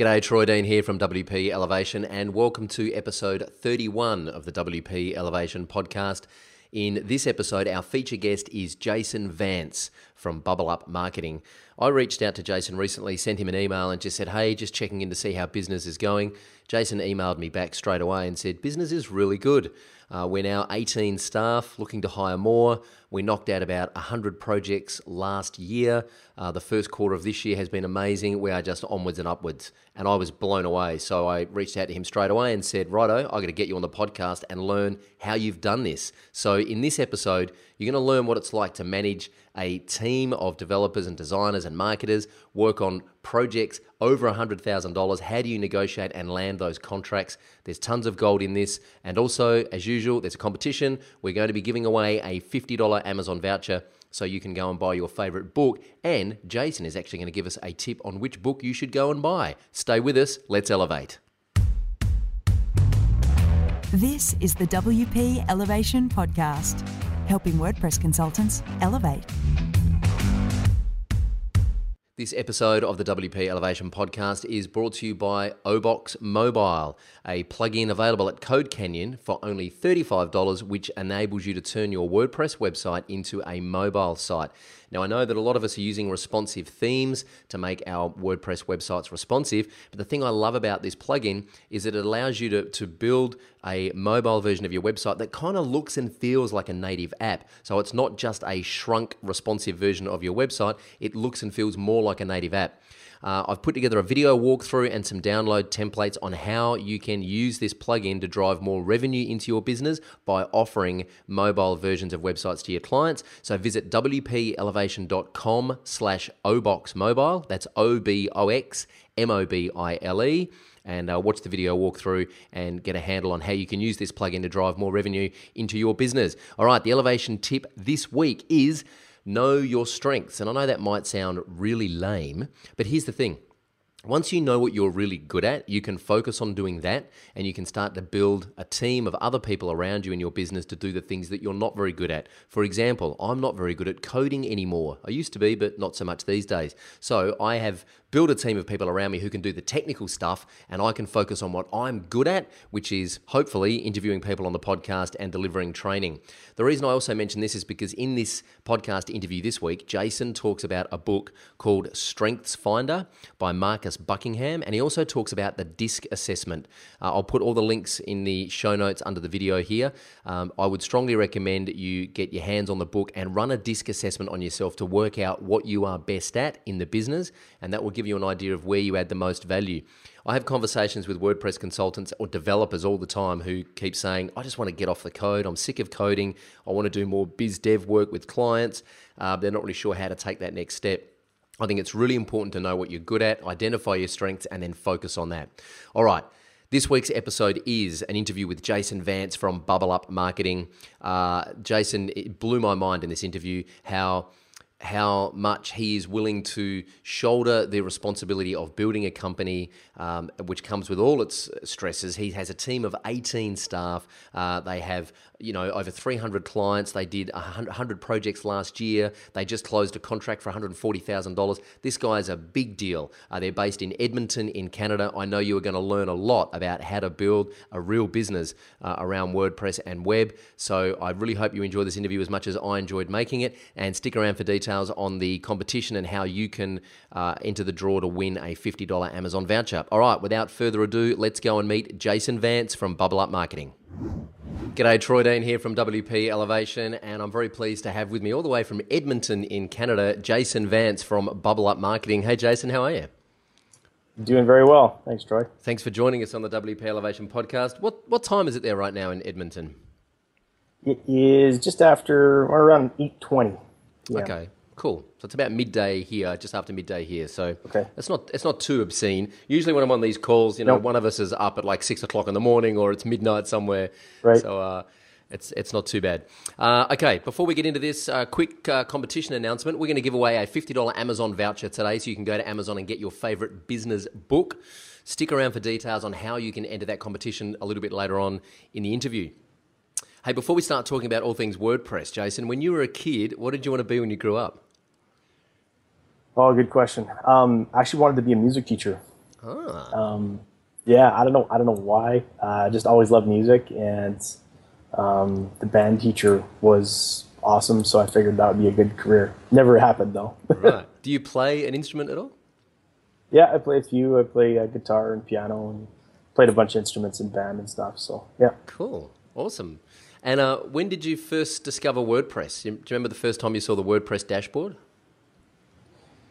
G'day, Troy Dean here from WP Elevation, and welcome to episode 31 of the WP Elevation podcast. In this episode, our feature guest is Jason Vance from Bubble Up Marketing. I reached out to Jason recently, sent him an email, and just said, Hey, just checking in to see how business is going. Jason emailed me back straight away and said, Business is really good. Uh, we're now 18 staff, looking to hire more. We knocked out about 100 projects last year. Uh, the first quarter of this year has been amazing. We are just onwards and upwards. And I was blown away. So I reached out to him straight away and said, Righto, I'm going to get you on the podcast and learn how you've done this. So in this episode, you're going to learn what it's like to manage a team of developers and designers and marketers, work on projects over $100,000. How do you negotiate and land those contracts? There's tons of gold in this. And also, as usual, there's a competition. We're going to be giving away a $50 Amazon voucher so you can go and buy your favorite book. And Jason is actually going to give us a tip on which book you should go and buy. Stay with us. Let's elevate. This is the WP Elevation Podcast helping WordPress consultants elevate. This episode of the WP Elevation podcast is brought to you by Obox Mobile, a plugin available at Code Canyon for only $35, which enables you to turn your WordPress website into a mobile site. Now, I know that a lot of us are using responsive themes to make our WordPress websites responsive, but the thing I love about this plugin is that it allows you to, to build a mobile version of your website that kind of looks and feels like a native app. So it's not just a shrunk responsive version of your website, it looks and feels more like a native app. Uh, I've put together a video walkthrough and some download templates on how you can use this plugin to drive more revenue into your business by offering mobile versions of websites to your clients. So visit wpelevation.com slash oboxmobile. That's O-B-O-X M-O-B-I-L-E and uh, watch the video walkthrough and get a handle on how you can use this plugin to drive more revenue into your business. All right, the elevation tip this week is know your strengths. And I know that might sound really lame, but here's the thing. Once you know what you're really good at, you can focus on doing that and you can start to build a team of other people around you in your business to do the things that you're not very good at. For example, I'm not very good at coding anymore. I used to be, but not so much these days. So I have build a team of people around me who can do the technical stuff and I can focus on what I'm good at, which is hopefully interviewing people on the podcast and delivering training. The reason I also mention this is because in this podcast interview this week, Jason talks about a book called Strengths Finder by Marcus Buckingham, and he also talks about the DISC assessment. Uh, I'll put all the links in the show notes under the video here. Um, I would strongly recommend you get your hands on the book and run a DISC assessment on yourself to work out what you are best at in the business, and that will give give you an idea of where you add the most value. I have conversations with WordPress consultants or developers all the time who keep saying, I just want to get off the code. I'm sick of coding. I want to do more biz dev work with clients. Uh, they're not really sure how to take that next step. I think it's really important to know what you're good at, identify your strengths, and then focus on that. All right. This week's episode is an interview with Jason Vance from Bubble Up Marketing. Uh, Jason, it blew my mind in this interview how how much he is willing to shoulder the responsibility of building a company, um, which comes with all its stresses. He has a team of 18 staff. Uh, they have you know, over 300 clients. They did 100 projects last year. They just closed a contract for $140,000. This guy is a big deal. Uh, they're based in Edmonton, in Canada. I know you are going to learn a lot about how to build a real business uh, around WordPress and web. So I really hope you enjoy this interview as much as I enjoyed making it. And stick around for details on the competition and how you can uh, enter the draw to win a $50 Amazon voucher. All right, without further ado, let's go and meet Jason Vance from Bubble Up Marketing. G'day, Troy Dean here from WP Elevation, and I'm very pleased to have with me all the way from Edmonton in Canada, Jason Vance from Bubble Up Marketing. Hey, Jason, how are you? Doing very well. Thanks, Troy. Thanks for joining us on the WP Elevation podcast. What what time is it there right now in Edmonton? It is just after or around eight twenty. Yeah. Okay, Cool. So it's about midday here, just after midday here. So okay. it's not it's not too obscene. Usually when I'm on these calls, you know, nope. one of us is up at like six o'clock in the morning, or it's midnight somewhere. Right. So uh, it's it's not too bad. Uh, okay, before we get into this uh, quick uh, competition announcement, we're going to give away a fifty dollar Amazon voucher today, so you can go to Amazon and get your favorite business book. Stick around for details on how you can enter that competition a little bit later on in the interview. Hey, before we start talking about all things WordPress, Jason, when you were a kid, what did you want to be when you grew up? Oh, good question. Um, I actually wanted to be a music teacher. Ah. Um, yeah, I don't know. I don't know why. Uh, I just always loved music, and um, the band teacher was awesome. So I figured that would be a good career. Never happened though. right. Do you play an instrument at all? Yeah, I play a few. I play uh, guitar and piano, and played a bunch of instruments in band and stuff. So yeah. Cool. Awesome. And uh, when did you first discover WordPress? Do you remember the first time you saw the WordPress dashboard?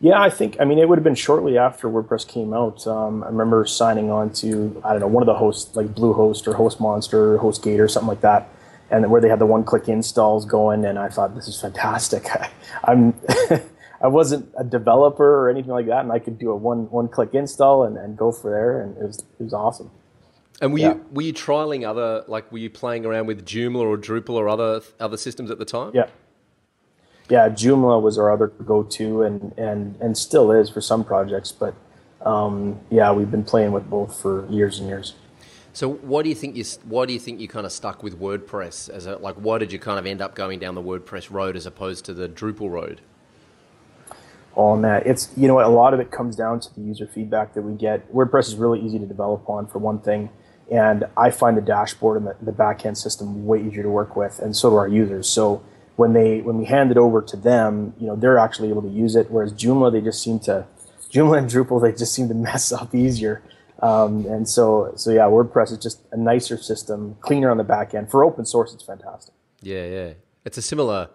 Yeah, I think I mean it would have been shortly after WordPress came out. Um, I remember signing on to I don't know one of the hosts like Bluehost or HostMonster or HostGator or something like that, and where they had the one-click installs going, and I thought this is fantastic. I'm I wasn't a developer or anything like that, and I could do a one one-click install and, and go for there, and it was it was awesome. And were yeah. you were you trialing other like were you playing around with Joomla or Drupal or other other systems at the time? Yeah yeah, Joomla was our other go-to, and and and still is for some projects. But um, yeah, we've been playing with both for years and years. So, why do you think you why do you think you kind of stuck with WordPress as a like? Why did you kind of end up going down the WordPress road as opposed to the Drupal road? Oh man, it's you know what a lot of it comes down to the user feedback that we get. WordPress is really easy to develop on for one thing, and I find the dashboard and the, the backend system way easier to work with, and so do our users. So when they when we hand it over to them, you know, they're actually able to use it. Whereas Joomla, they just seem to Joomla and Drupal, they just seem to mess up easier. Um, and so, so yeah, WordPress is just a nicer system, cleaner on the back end. For open source, it's fantastic. Yeah, yeah, it's a similar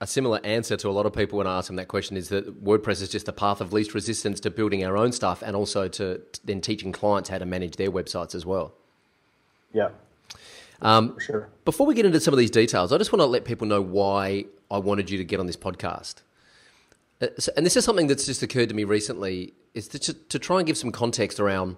a similar answer to a lot of people when I ask them that question is that WordPress is just a path of least resistance to building our own stuff and also to then teaching clients how to manage their websites as well. Yeah, um, sure. Before we get into some of these details, I just want to let people know why I wanted you to get on this podcast. Uh, and this is something that's just occurred to me recently, is to, to try and give some context around,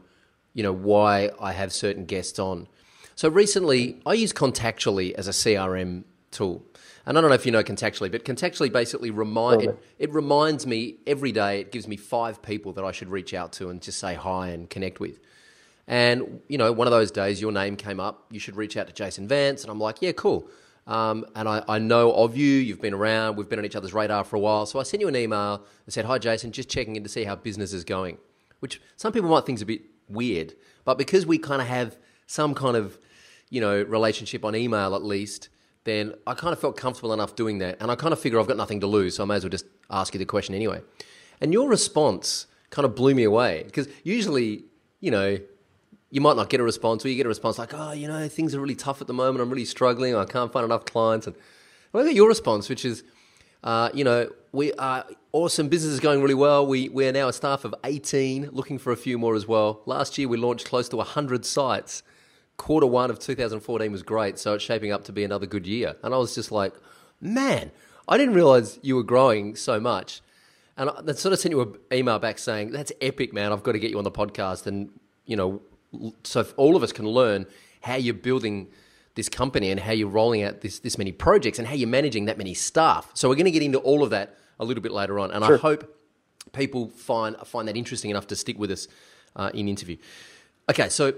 you know, why I have certain guests on. So recently, I use Contactually as a CRM tool. And I don't know if you know Contactually, but Contactually basically remind it, it reminds me every day. It gives me five people that I should reach out to and just say hi and connect with. And, you know, one of those days your name came up, you should reach out to Jason Vance. And I'm like, yeah, cool. Um, and I, I, know of you, you've been around, we've been on each other's radar for a while. So I sent you an email and said, hi, Jason, just checking in to see how business is going, which some people might think is a bit weird. But because we kind of have some kind of, you know, relationship on email at least, then I kind of felt comfortable enough doing that. And I kind of figure I've got nothing to lose, so I may as well just ask you the question anyway. And your response kind of blew me away because usually, you know, you might not get a response, or you get a response like, "Oh, you know, things are really tough at the moment. I'm really struggling. I can't find enough clients." And I get your response, which is, uh, you know, we are awesome. Business is going really well. We we are now a staff of 18, looking for a few more as well. Last year we launched close to 100 sites. Quarter one of 2014 was great, so it's shaping up to be another good year. And I was just like, man, I didn't realize you were growing so much. And I sort of sent you an email back saying, that's epic, man. I've got to get you on the podcast. And, you know, so all of us can learn how you're building this company and how you're rolling out this this many projects and how you're managing that many staff. So we're going to get into all of that a little bit later on, and sure. I hope people find find that interesting enough to stick with us uh, in interview. Okay, so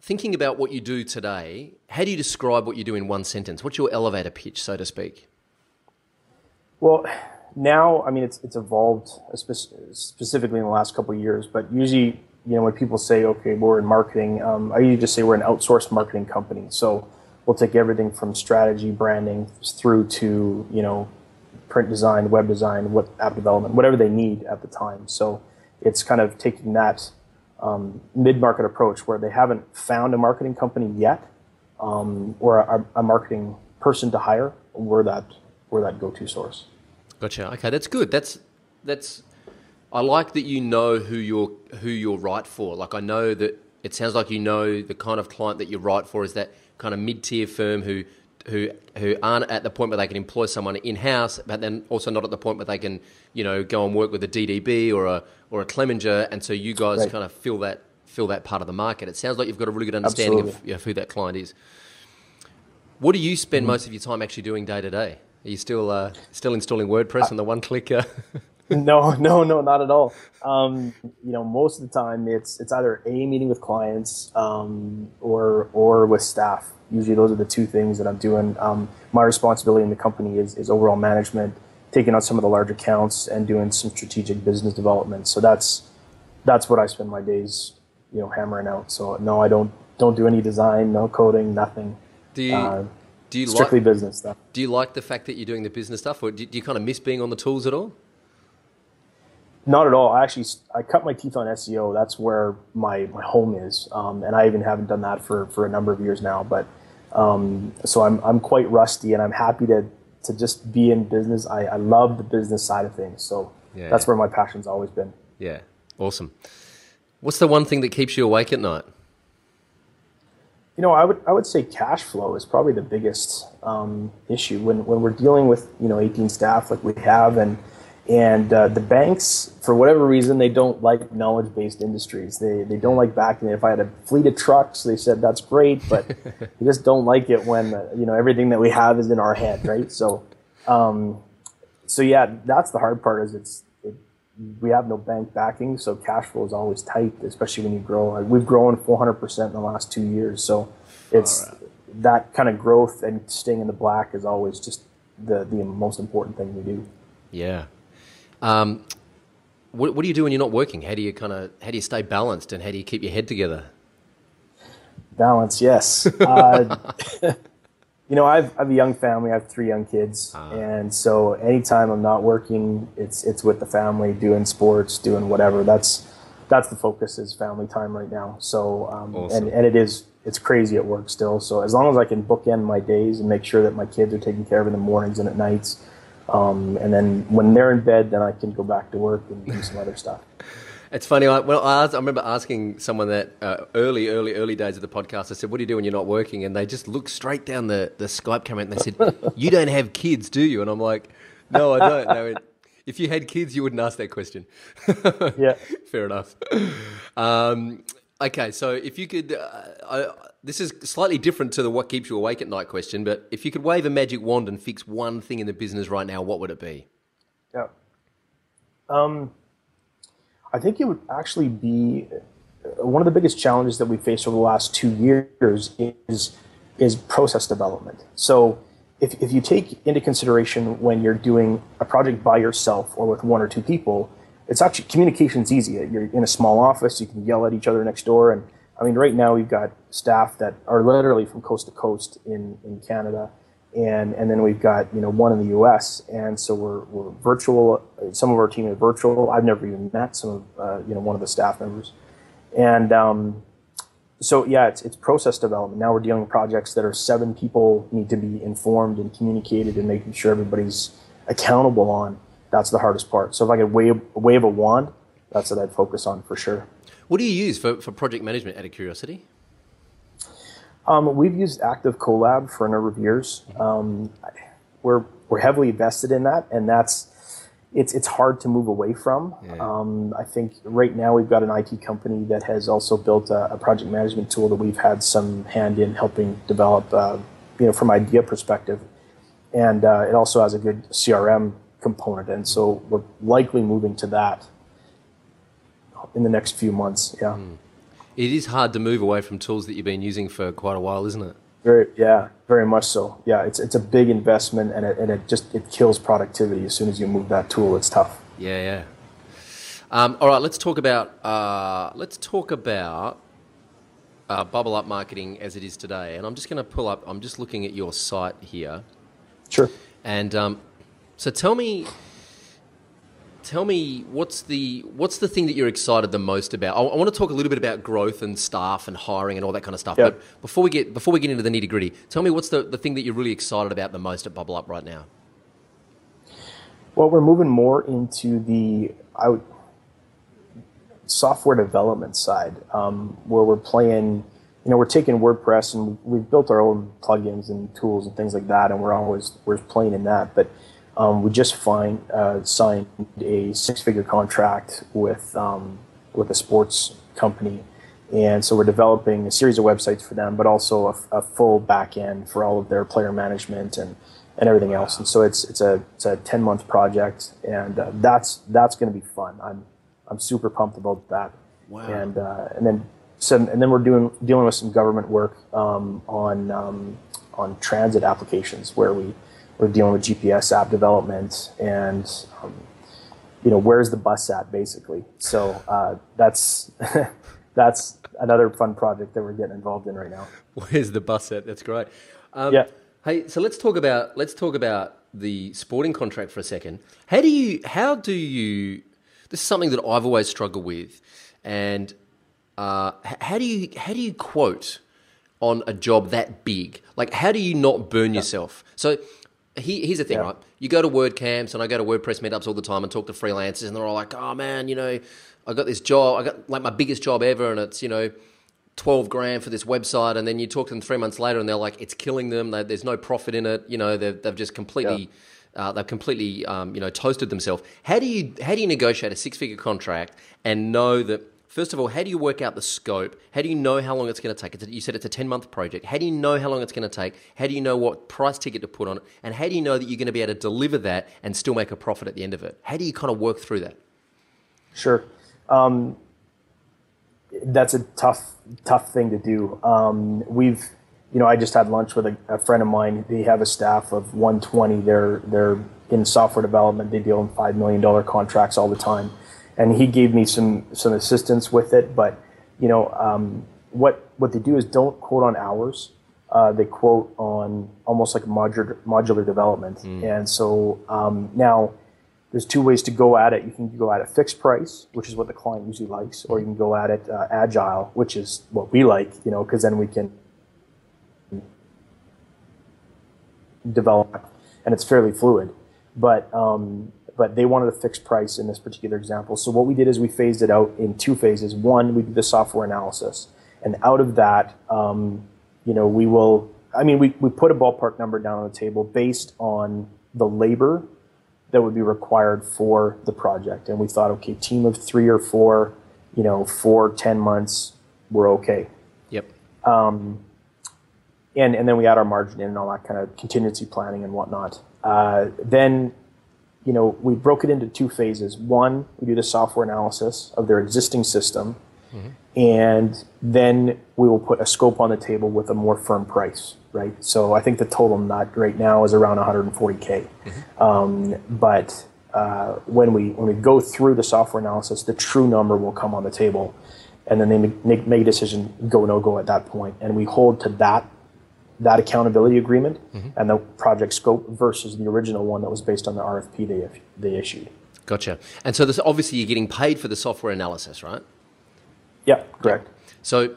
thinking about what you do today, how do you describe what you do in one sentence? What's your elevator pitch, so to speak? Well, now I mean it's it's evolved specifically in the last couple of years, but usually you know, when people say, okay, we're in marketing, um, I usually just say we're an outsourced marketing company. So we'll take everything from strategy, branding, through to, you know, print design, web design, what app development, whatever they need at the time. So it's kind of taking that um, mid-market approach where they haven't found a marketing company yet, um, or a, a, marketing person to hire. We're that we're that go-to source. Gotcha. Okay, that's good. That's that's I like that you know who you're who you're right for. Like I know that it sounds like you know the kind of client that you're right for is that kind of mid tier firm who who who aren't at the point where they can employ someone in house, but then also not at the point where they can you know go and work with a DDB or a or a Clemenger, and so you guys right. kind of fill that fill that part of the market. It sounds like you've got a really good understanding of, of, who that client is. What do you spend mm-hmm. most of your time actually doing day to day? Are you still uh, still installing WordPress and the one click? Uh, no, no, no, not at all. Um, you know, most of the time it's it's either a meeting with clients um, or or with staff. Usually, those are the two things that I'm doing. Um, my responsibility in the company is is overall management, taking on some of the large accounts, and doing some strategic business development. So that's that's what I spend my days, you know, hammering out. So no, I don't don't do any design, no coding, nothing. Do you uh, do you strictly like, business stuff? Do you like the fact that you're doing the business stuff, or do do you kind of miss being on the tools at all? Not at all. I actually I cut my teeth on SEO. That's where my, my home is, um, and I even haven't done that for, for a number of years now. But um, so I'm I'm quite rusty, and I'm happy to to just be in business. I, I love the business side of things. So yeah, that's yeah. where my passion's always been. Yeah, awesome. What's the one thing that keeps you awake at night? You know, I would I would say cash flow is probably the biggest um, issue when when we're dealing with you know 18 staff like we have and and uh, the banks, for whatever reason, they don't like knowledge based industries. They, they don't like backing. If I had a fleet of trucks, they said that's great, but they just don't like it when uh, you know everything that we have is in our head, right? So, um, so yeah, that's the hard part. Is it's it, we have no bank backing, so cash flow is always tight, especially when you grow. Like we've grown 400 percent in the last two years, so it's right. that kind of growth and staying in the black is always just the the most important thing we do. Yeah. Um, what, what do you do when you're not working? How do you kind of how do you stay balanced and how do you keep your head together? Balance, yes. Uh, you know, I've, I have a young family. I have three young kids, uh, and so anytime I'm not working, it's it's with the family, doing sports, doing whatever. That's that's the focus is family time right now. So, um, awesome. and and it is it's crazy at work still. So as long as I can bookend my days and make sure that my kids are taken care of in the mornings and at nights, um, and then when they're in bed, then I can go back to work and do some other stuff. It's funny. I, well, I, asked, I, remember asking someone that uh, early, early, early days of the podcast. I said, "What do you do when you're not working?" And they just looked straight down the, the Skype camera and they said, "You don't have kids, do you?" And I'm like, "No, I don't." They went, if you had kids, you wouldn't ask that question. yeah, fair enough. Um, okay, so if you could, uh, I, this is slightly different to the what keeps you awake at night question, but if you could wave a magic wand and fix one thing in the business right now, what would it be? Yeah. Um, I think it would actually be uh, one of the biggest challenges that we faced over the last two years is is process development. So if, if you take into consideration when you're doing a project by yourself or with one or two people, it's actually communication's easy. You're in a small office, you can yell at each other next door and I mean, right now we've got staff that are literally from coast to coast in, in Canada, and and then we've got you know one in the U.S. And so we're, we're virtual. Some of our team is virtual. I've never even met some of uh, you know one of the staff members, and um, so yeah, it's it's process development. Now we're dealing with projects that are seven people need to be informed and communicated and making sure everybody's accountable on. That's the hardest part. So if I could wave wave a wand, that's what I'd focus on for sure. What do you use for, for project management out of curiosity? Um, we've used Active Collab for a number of years. Um, we're, we're heavily invested in that, and that's it's, it's hard to move away from. Yeah. Um, I think right now we've got an IT company that has also built a, a project management tool that we've had some hand in helping develop, uh, you know, from idea perspective. And uh, it also has a good CRM component, and so we're likely moving to that in the next few months. Yeah. Mm. It is hard to move away from tools that you've been using for quite a while, isn't it? Very, yeah, very much so. Yeah, it's it's a big investment, and it and it just it kills productivity as soon as you move that tool. It's tough. Yeah, yeah. Um, all right, let's talk about uh, let's talk about uh, bubble up marketing as it is today. And I'm just going to pull up. I'm just looking at your site here. Sure. And um, so tell me tell me what's the what's the thing that you're excited the most about? I, I, want to talk a little bit about growth and staff and hiring and all that kind of stuff. Yep. But before we get before we get into the nitty gritty, tell me what's the, the thing that you're really excited about the most at Bubble Up right now? Well, we're moving more into the I would, software development side, um, where we're playing. You know, we're taking WordPress and we've built our own plugins and tools and things like that, and we're always we're playing in that, but um, we just find, uh, signed a six-figure contract with um, with a sports company, and so we're developing a series of websites for them, but also a, a full back end for all of their player management and, and everything wow. else. And so it's it's a it's a ten month project, and uh, that's that's going to be fun. I'm I'm super pumped about that. Wow. And uh, and then some and then we're doing dealing with some government work um, on um, on transit applications where we we're dealing with GPS app development and um, you know, where's the bus at, basically. So uh, that's that's another fun project that we're getting involved in right now. Where's the bus at? That's great. Um, Yeah. Hey, so let's talk about let's talk about the sporting contract for a second. How do you how do you? This is something that I've always struggled with, and uh, how do you how do you quote on a job that big? Like, how do you not burn yourself? So. He, here's the thing, Yeah. right? You go to WordCamps and I go to WordPress meetups all the time and talk to freelancers, and they're all like, "Oh man, you know, I got this job. I got like my biggest job ever, and it's you know, 12 grand for this website and then you talk to them three months later and they're like it's killing them they, there's no profit in it you know they've, they've just completely uh, they've completely um, you know toasted themselves how do you how do you negotiate a six figure contract and know that first of all how do you work out the scope how do you know how long it's going to take you said it's a 10 month project how do you know how long it's going to take how do you know what price ticket to put on it and how do you know that you're going to be able to deliver that and still make a profit at the end of it how do you kind of work through that Sure. Um, that's a tough, tough thing to do. Um, we've, you know, I just had lunch with a, a friend of mine. They have a staff of 120. They're they're in software development. They deal in five million dollar contracts all the time, and he gave me some some assistance with it. But you know, um, what what they do is don't quote on hours. Uh, they quote on almost like modular modular development, and so um, now there's two ways to go at it. You can go at it fixed price, which is what the client usually likes, or you can go at it uh, agile, which is what we like, you know, because then we can develop, and it's fairly fluid. But um, but they wanted a fixed price in this particular example. So what we did is we phased it out in two phases. One, we did the software analysis, and out of that, um, you know, we will. I mean, we, we put a ballpark number down on the table based on the labor that would be required for the project. And we thought, okay, team of three or four, you know, for 10 months, we're okay. yep Um, And, and then we add our margin in and all that kind of contingency planning and whatnot. Uh, then, you know, we broke it into two phases. One, we do the software analysis of their existing system. And then we will put a scope on the table with a more firm price, right? So I think the total nut right now is around 140K. Um, but uh, when we when we go through the software analysis, the true number will come on the table, and then they make, make a decision go no go at that point, and we hold to that that accountability agreement mm-hmm. and the project scope versus the original one that was based on the RFP they they issued. gotcha and so this obviously you're getting paid for the software analysis right Yeah, correct. So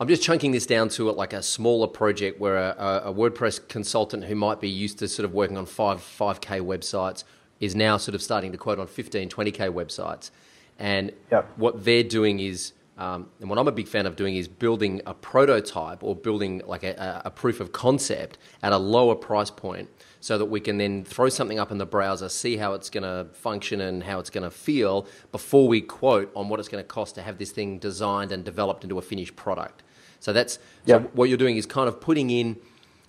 I'm just chunking this down to like a smaller project where a, a, a WordPress consultant who might be used to sort of working on five 5k websites is now sort of starting to quote on 15, 20k websites. And Yep. what they're doing is, um, and what I'm a big fan of doing is building a prototype or building like a, a proof of concept at a lower price point so that we can then throw something up in the browser, see how it's going to function and how it's going to feel before we quote on what it's going to cost to have this thing designed and developed into a finished product. So that's so what you're doing is kind of putting in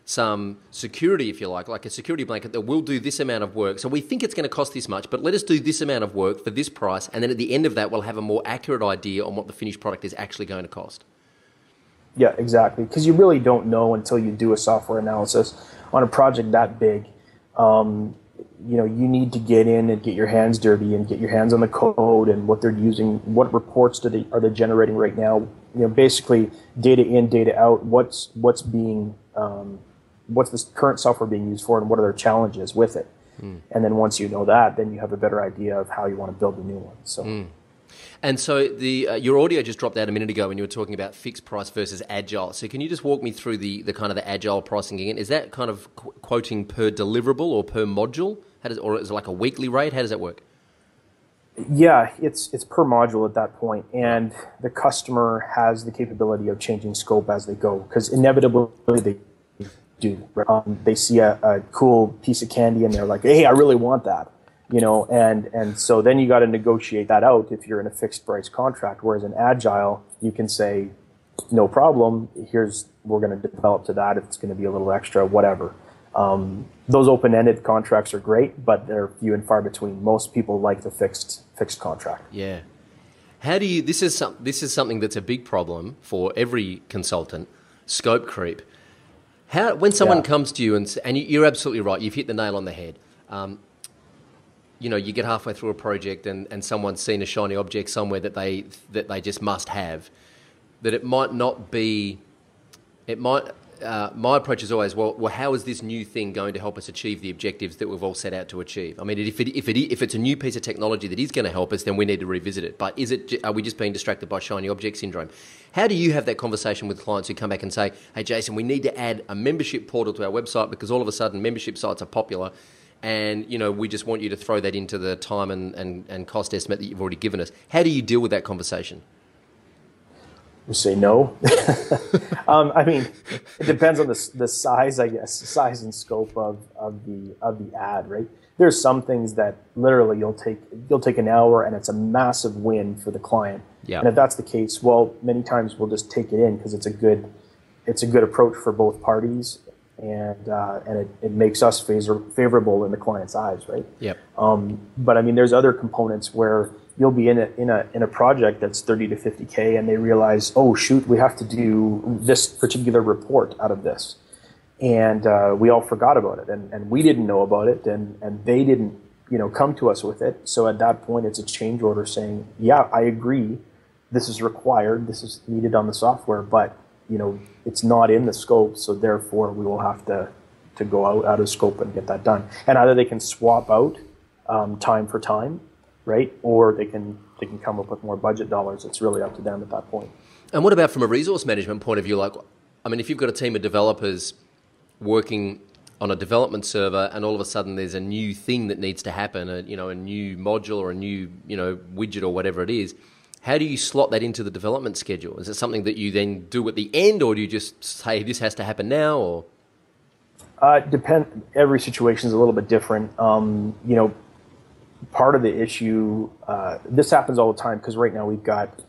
some security, if you like, like a security blanket that will do this amount of work. So we think it's going to cost this much, but let us do this amount of work for this price, and then at the end of that, we'll have a more accurate idea on what the finished product is actually going to cost. Yeah, exactly. Because you really don't know until you do a software analysis on a project that big. Um, you know, you need to get in and get your hands dirty and get your hands on the code and what they're using. What reports do they are they generating right now? You know, basically data in, data out. What's what's being um, what's the current software being used for, and what are their challenges with it? And then once you know that, then you have a better idea of how you want to build a new one. So. And so the uh, your audio just dropped out a minute ago when you were talking about fixed price versus agile. So can you just walk me through the, the kind of the agile pricing again? Is that kind of qu- quoting per deliverable or per module? How does, or is it like a weekly rate? How does that work? Yeah, it's it's per module at that point, and the customer has the capability of changing scope as they go because inevitably they do. Um, they see a, a cool piece of candy and they're like, "Hey, I really want that," you know, and and so then you got to negotiate that out if you're in a fixed price contract. Whereas in agile, you can say, "No problem. Here's we're going to develop to that. It's going to be a little extra, whatever." Um, those open-ended contracts are great, but they're few and far between. Most people like the fixed fixed contract. Yeah. How do you? This is some. This is something that's a big problem for every consultant. Scope creep. How when someone Yeah. comes to you and and you- you're absolutely right. You've hit the nail on the head. Um, you know you get halfway through a project and, and someone's seen a shiny object somewhere that they that they just must have that it might not be it might uh, my approach is always well, well how is this new thing going to help us achieve the objectives that we've all set out to achieve i mean if it, if, it, if it's a new piece of technology that is going to help us then we need to revisit it but is it are we just being distracted by shiny object syndrome how do you have that conversation with clients who come back and say hey jason we need to add a membership portal to our website because all of a sudden membership sites are popular and you know we just want you to throw that into the time and, and, and cost estimate that you've already given us. How do you deal with that conversation? We say no? Um, i mean it depends on the, the size i guess size and scope of, of the of the ad right there's some things that literally you'll take you'll take an hour and it's a massive win for the client yeah. and if that's the case well many times we'll just take it in because it's a good it's a good approach for both parties and uh, and it, it makes us favor- favorable in the client's eyes, right? Yep. Um, but I mean, there's other components where you'll be in a in a in a project that's 30 to 50k, and they realize, oh shoot, we have to do this particular report out of this, and uh, we all forgot about it, and and we didn't know about it, and and they didn't you know come to us with it. So at that point, it's a change order saying, yeah, I agree, this is required, this is needed on the software, but you know, it's not in the scope, so therefore we will have to to go out out of scope and get that done. And either they can swap out um, time for time, right, or they can they can come up with more budget dollars. It's really up to them at that point. And what about from a resource management point of view? Like, I mean, if you've got a team of developers working on a development server, and all of a sudden there's a new thing that needs to happen, a, you know, a new module or a new you know widget or whatever it is how do you slot that into the development schedule? Is it something that you then do at the end, or do you just say this has to happen now? Or uh, depend. Every situation is a little bit different. Um, you know, part of the issue. Uh, this happens all the time because right now we've got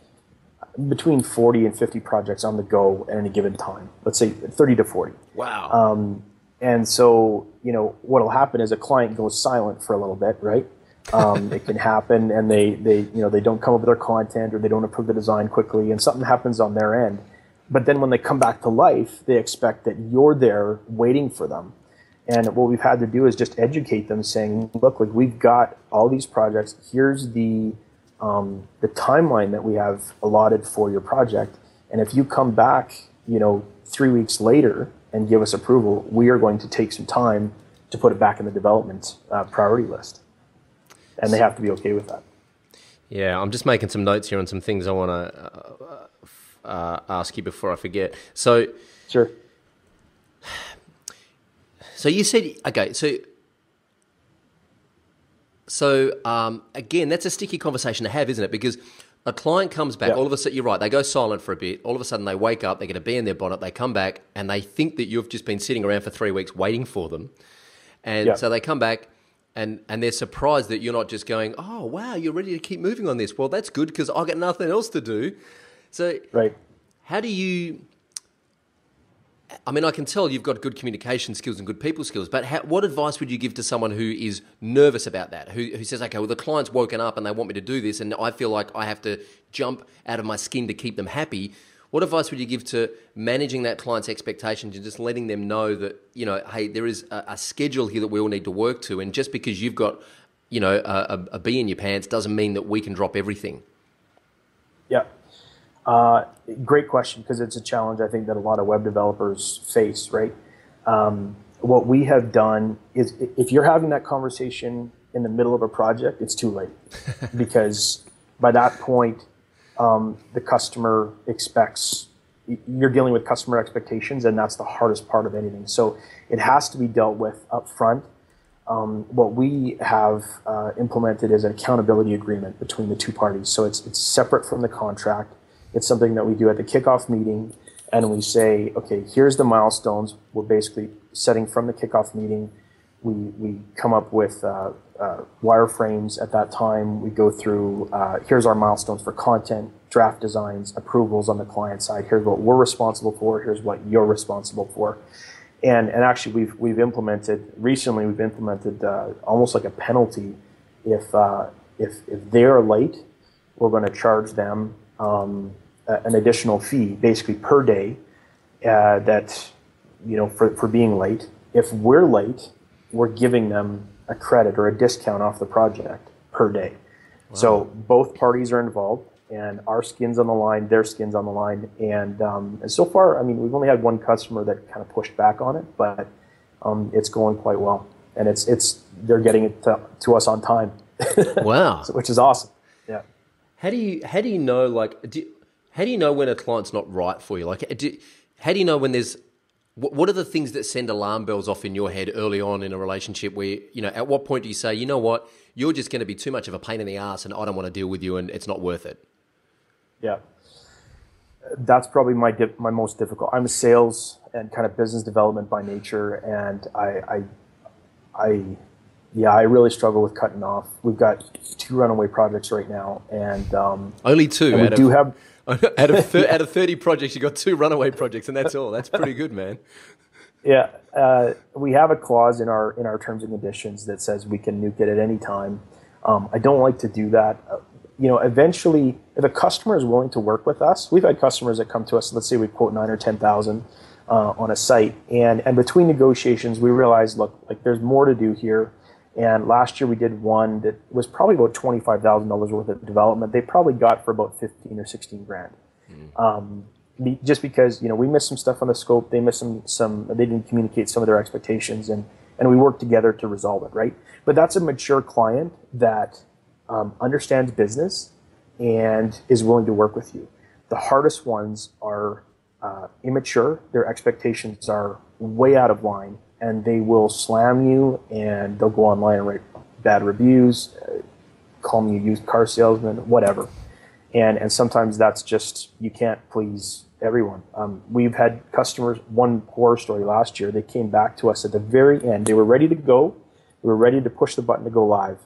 between 40 and 50 projects on the go at any given time. Let's say 30 to 40. Wow. Um, and so, you know, what will happen is a client goes silent for a little bit, right? Um, it can happen, and they, they, you know, they don't come up with their content or they don't approve the design quickly, and something happens on their end. But then when they come back to life, they expect that you're there waiting for them. And what we've had to do is just educate them, saying, "Look, like we've got all these projects. Here's the um, the timeline that we have allotted for your project. And if you come back, you know, three weeks later and give us approval, we are going to take some time to put it back in the development uh, priority list." and they have to be okay with that. Yeah, I'm just making some notes here on some things I want to uh, uh, ask you before I forget. So, sure. So you said okay. So, so um, again, that's a sticky conversation to have, isn't it? Because a client comes back, all of a sudden, you're right, they go silent for a bit. All of a sudden, they wake up, they get a bee in their bonnet, they come back, and they think that you've just been sitting around for three weeks waiting for them. And so they come back, and and they're surprised that you're not just going, oh wow, you're ready to keep moving on this. Well, that's good because I got nothing else to do. So, right, how do you? I mean, I can tell you've got good communication skills and good people skills, but how, what advice would you give to someone who is nervous about that? Who, who says, okay, well, the client's woken up and they want me to do this, and I feel like I have to jump out of my skin to keep them happy. What advice would you give to managing that client's expectations and just letting them know that, you know, hey, there is a, a schedule here that we all need to work to, and just because you've got, you know, a, a bee in your pants doesn't mean that we can drop everything. Yeah. Uh, great question because it's a challenge I think that a lot of web developers face, right? Um, what we have done is if you're having that conversation in the middle of a project, it's too late. Because by that point, um, the customer expects you're dealing with customer expectations and that's the hardest part of anything. So it has to be dealt with up front um, what we have uh, implemented is an accountability agreement between the two parties. So it's, it's separate from the contract it's something that we do at the kickoff meeting and we say okay here's the milestones we're basically setting from the kickoff meeting we, we come up with uh, uh, wireframes at that time. We go through, uh, here's our milestones for content, draft designs, approvals on the client side. Here's what we're responsible for. Here's what you're responsible for. And, and actually, we've, we've implemented, recently, we've implemented uh, almost like a penalty. If, uh, if, if they're late, we're going to charge them um, an additional fee, basically per day, uh, that, you know, for, for being late. If we're late, we're giving them a credit or a discount off the project per day. Wow. So both parties are involved, and our skin's on the line, their skin's on the line, and um, and so far, I mean, we've only had one customer that kind of pushed back on it, but um, it's going quite well, and it's it's they're getting it to, to us on time. wow, so, which is awesome. How do you how do you know like do, how do you know when a client's not right for you? Like, do, how do you know when there's what what are the things that send alarm bells off in your head early on in a relationship where you know at what point do you say you know what? You're just going to be too much of a pain in the ass and i don't want to deal with you and it's not worth it. Yeah. That's probably my my most difficult. I'm a sales and kind of business development by nature and i i i yeah i really struggle with cutting off we've got two runaway projects right now and um, only two we do have out of thir- out of thirty projects, you got two runaway projects, and that's all. That's pretty good, man. Yeah, uh, we have a clause in our in our terms and conditions that says we can nuke it at any time. Um, I don't like to do that. Uh, you know, eventually, if a customer is willing to work with us, we've had customers that come to us. Let's say we quote nine or ten thousand uh, on a site, and and between negotiations, we realize, look, like there's more to do here. And last year we did one that was probably about twenty five thousand dollars worth of development. They probably got for about fifteen or sixteen grand. Mm. Um, be, just because you know we missed some stuff on the scope, they missed some some they didn't communicate some of their expectations, and and we worked together to resolve it, right? But that's a mature client that um, understands business and is willing to work with you. The hardest ones are uh, immature; their expectations are way out of line and they will slam you and they'll go online and write bad reviews, call me a used car salesman, whatever. And and sometimes that's just you can't please everyone. Um, we've had customers. One horror story last year. They came back to us at the very end. They were ready to go. They were ready to push the button to go live,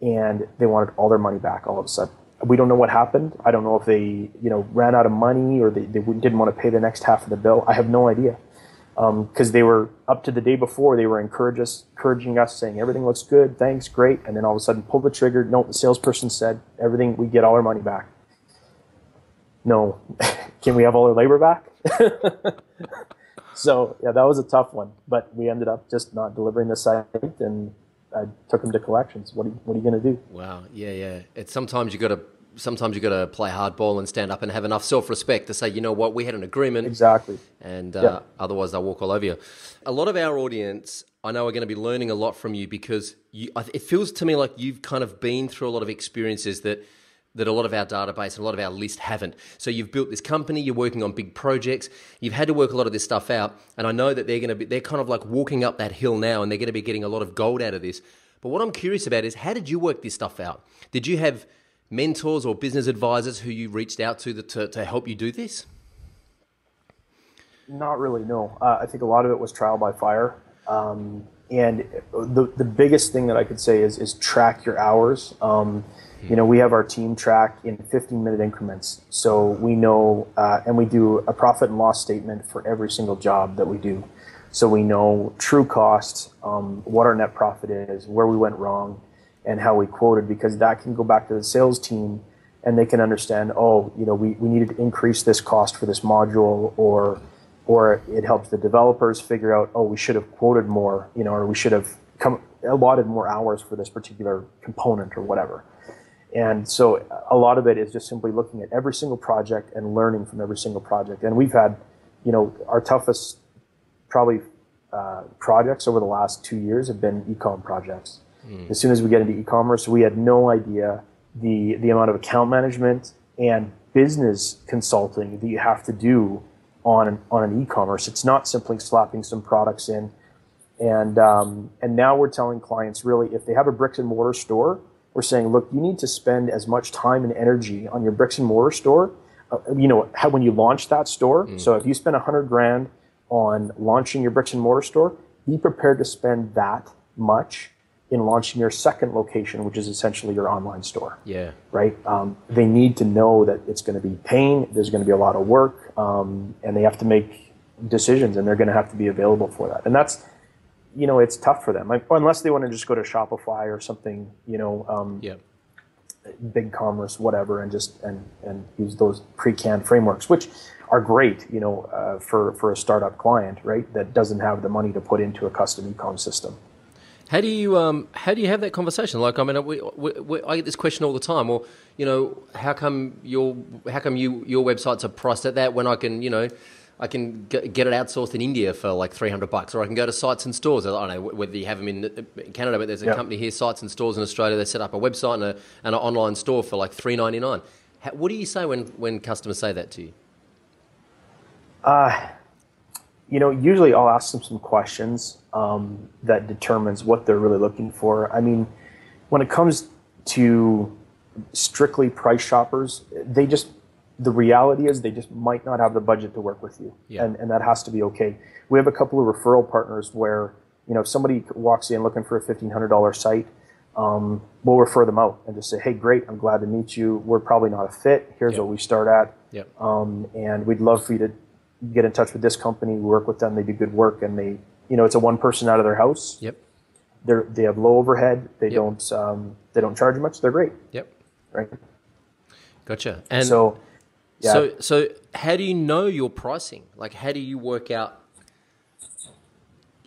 and they wanted all their money back all of a sudden. We don't know what happened. I don't know if they you know ran out of money or they, they didn't want to pay the next half of the bill. I have no idea because um, they were up to the day before they were encourage us, encouraging us saying everything looks good thanks great and then all of a sudden pull the trigger no the salesperson said everything we get all our money back. No. Can we have all our labor back? So yeah that was a tough one but we ended up just not delivering the site and i took them to collections. What are you, you going to do? Wow. Yeah yeah. It's sometimes you got to sometimes you've got to play hardball and stand up and have enough self respect to say, you know what, we had an agreement. Exactly. And uh, yeah. otherwise, they'll walk all over you. A lot of our audience, I know, are going to be learning a lot from you because you, it feels to me like you've kind of been through a lot of experiences that. That a lot of our database and a lot of our list haven't. So you've built this company, you're working on big projects, you've had to work a lot of this stuff out, and I know that they're going to be they're kind of like walking up that hill now, and they're going to be getting a lot of gold out of this. But what I'm curious about is how did you work this stuff out? Did you have mentors or business advisors who you reached out to to, to help you do this? Not really, no. Uh, I think a lot of it was trial by fire. Um, and the, the biggest thing that I could say is, is track your hours. Um, you know, we have our team track in 15 minute increments. So we know, uh, and we do a profit and loss statement for every single job that we do. So we know true cost, um, what our net profit is, where we went wrong, and how we quoted because that can go back to the sales team and they can understand oh you know we, we needed to increase this cost for this module or or it helps the developers figure out oh we should have quoted more you know or we should have come allotted more hours for this particular component or whatever. And so a lot of it is just simply looking at every single project and learning from every single project. And we've had you know our toughest probably uh, projects over the last two years have been ecom projects Mm. As soon as we get into e-commerce, we had no idea the the amount of account management and business consulting that you have to do on an, on an e-commerce. It's not simply slapping some products in, and um, and now we're telling clients really if they have a bricks and mortar store, we're saying look, you need to spend as much time and energy on your bricks and mortar store. Uh, you know how, when you launch that store. Mm. So if you spend a hundred grand on launching your bricks and mortar store, be prepared to spend that much in launching your second location, which is essentially your online store. Yeah. Right. Um, they need to know that it's going to be pain. There's going to be a lot of work, um, and they have to make decisions, and they're going to have to be available for that. And that's, you know, it's tough for them, like, unless they want to just go to Shopify or something, you know. Um, yeah. Big commerce, whatever, and just and and use those pre-canned frameworks, which are great, you know, uh, for for a startup client, right? That doesn't have the money to put into a custom e-com system. How do you um, how do you have that conversation? Like, I mean, we, we, we, I get this question all the time. Well, you know, how come your how come you your websites are priced at that when I can, you know, I can get it outsourced in India for like 300 bucks, or I can go to sites and stores. I don't know whether you have them in Canada, but there's a company here, sites and stores in Australia. They set up a website and, a, and an online store for like 3.99. what do you say when, when customers say that to you? Uh, you know, usually I'll ask them some questions um, that determines what they're really looking for. I mean, when it comes to strictly price shoppers, they just the reality is they just might not have the budget to work with you, yeah. and and that has to be okay. We have a couple of referral partners where you know if somebody walks in looking for a fifteen hundred dollar site, um, we'll refer them out and just say, hey, great, I'm glad to meet you. We're probably not a fit. Here's yep. what we start at, yep. um, and we'd love for you to get in touch with this company. We work with them. They do good work, and they you know it's a one person out of their house. Yep. They're, they have low overhead. They yep. don't um, they don't charge much. They're great. Yep. Right. Gotcha. And so yeah. So, so how do you know your pricing? Like, how do you work out?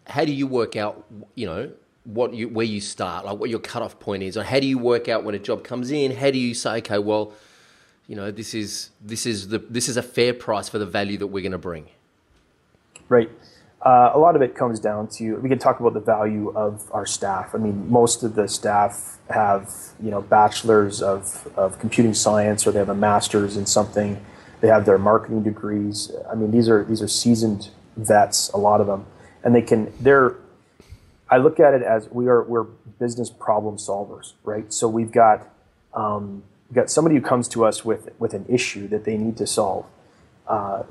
How do you work out? You know what you where you start, like what your cutoff point is, or how do you work out when a job comes in? How do you say, okay, well, you know, this is this is the this is a fair price for the value that we're going to bring. Right. Uh, a lot of it comes down to we can talk about the value of our staff. I mean, most of the staff have you know bachelors of, of computing science or they have a master's in something they have their marketing degrees i mean these are these are seasoned vets a lot of them and they can they're i look at it as we are we're business problem solvers right so we've got um, we've got somebody who comes to us with with an issue that they need to solve uh,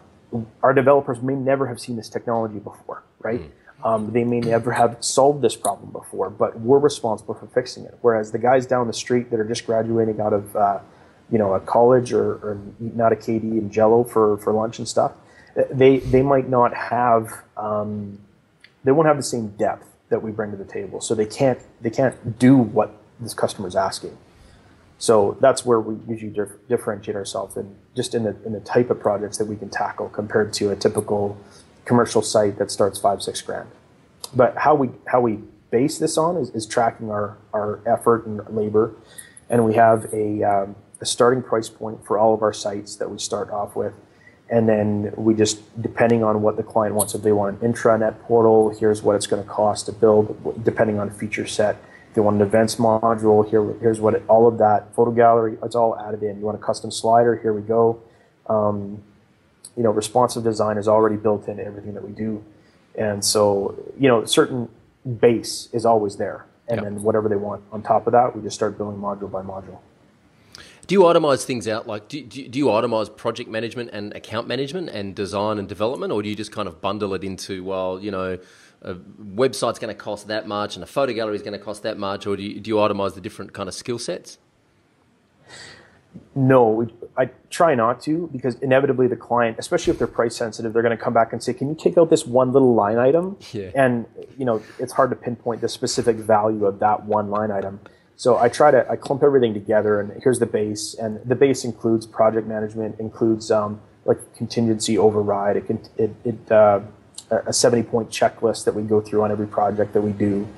our developers may never have seen this technology before right mm um, they may never have solved this problem before, but we're responsible for fixing it. Whereas the guys down the street that are just graduating out of, uh, you know, a college or, or eating out of KD and Jello for, for lunch and stuff, they they might not have, um, they won't have the same depth that we bring to the table. So they can't they can't do what this customer is asking. So that's where we usually dif- differentiate ourselves in just in the in the type of projects that we can tackle compared to a typical commercial site that starts five, six grand. But how we how we base this on is, is tracking our, our effort and labor. And we have a, um, a starting price point for all of our sites that we start off with. And then we just, depending on what the client wants, if they want an intranet portal, here's what it's going to cost to build, depending on feature set. If they want an events module, here, here's what it, all of that photo gallery, it's all added in. You want a custom slider, here we go. Um, you know, responsive design is already built into everything that we do. And so, you know, a certain base is always there. And yep. then whatever they want on top of that, we just start building module by module. Do you itemize things out? Like, do, do, do you itemize project management and account management and design and development, or do you just kind of bundle it into, well, you know, a website's going to cost that much and a photo gallery is going to cost that much, or do you, do you itemize the different kind of skill sets? No, I try not to because inevitably the client, especially if they're price sensitive, they're going to come back and say, "Can you take out this one little line item?" Yeah. And you know, it's hard to pinpoint the specific value of that one line item. So I try to I clump everything together, and here's the base, and the base includes project management, includes um, like contingency override, it, can, it, it uh, a 70 point checklist that we go through on every project that we do,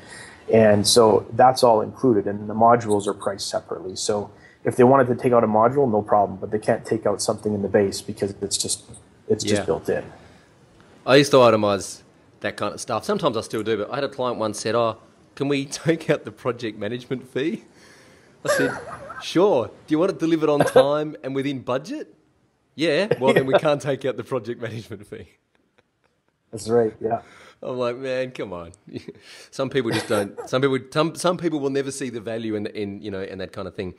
and so that's all included, and the modules are priced separately. So if they wanted to take out a module, no problem, but they can't take out something in the base because it's just it's just yeah. built in. I used to itemize that kind of stuff. Sometimes I still do, but I had a client once said, "Oh, can we take out the project management fee?" I said, "Sure. Do you want it delivered on time and within budget?" Yeah. Well, then we can't take out the project management fee. That's right. Yeah. I'm like, man, come on. some people just don't. Some people, some, some people will never see the value in, in you know, in that kind of thing.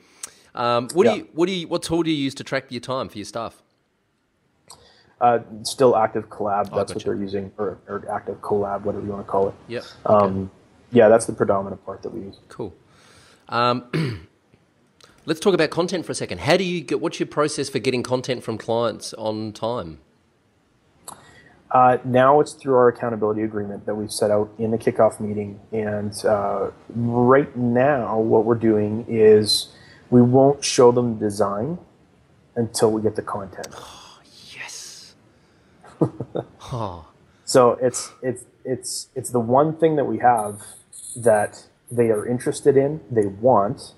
Um, what yeah. do you what do you what tool do you use to track your time for your staff? Uh, still ActiveCollab. Oh, that's what they're using, or, or, ActiveCollab, whatever you want to call it. Yep. Um, Yeah, that's the predominant part that we use. Cool. Um, let's talk about content for a second. How do you get? What's your process for getting content from clients on time? Uh, now it's through our accountability agreement that we've set out in the kickoff meeting, and uh, right now what we're doing is we won't show them the design until we get the content. Oh, yes. oh. So it's it's it's it's the one thing that we have that they are interested in, they want,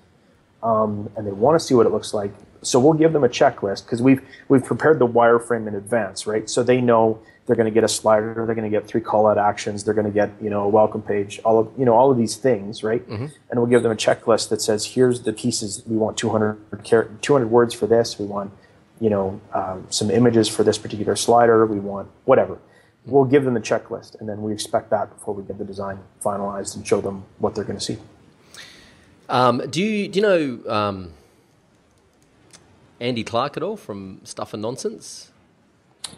um, and they want to see what it looks like. So we'll give them a checklist because we've we've prepared the wireframe in advance, right? So they know they're going to get a slider, they're going to get three call out actions, they're going to get you know a welcome page, all of you know all of these things, right? Mm-hmm. And we'll give them a checklist that says here's the pieces we want 200 200 words for this, we want you know um, some images for this particular slider, we want whatever. We'll give them the checklist, and then we expect that before we get the design finalized and show them what they're going to see. Um, do you do you know um, Andy Clarke at all from Stuff and Nonsense?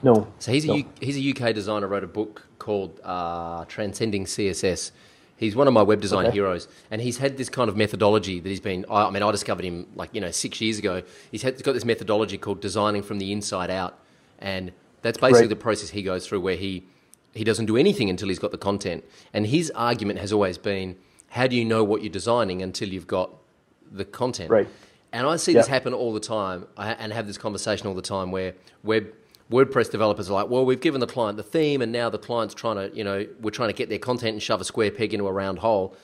No. So he's a no. U- he's a UK designer. Wrote a book called uh, Transcending CSS. He's one of my web design Okay. heroes, and he's had this kind of methodology that he's been. I, I mean, I discovered him like you know six years ago. He's, had, he's got this methodology called designing from the inside out, and that's basically Right. the process he goes through, where he he doesn't do anything until he's got the content. And his argument has always been, how do you know what you're designing until you've got the content? Right. And I see this happen all the time, I- and have this conversation all the time where web WordPress developers are like, well, we've given the client the theme, and now the client's trying to, you know, we're trying to get their content and shove a square peg into a round hole.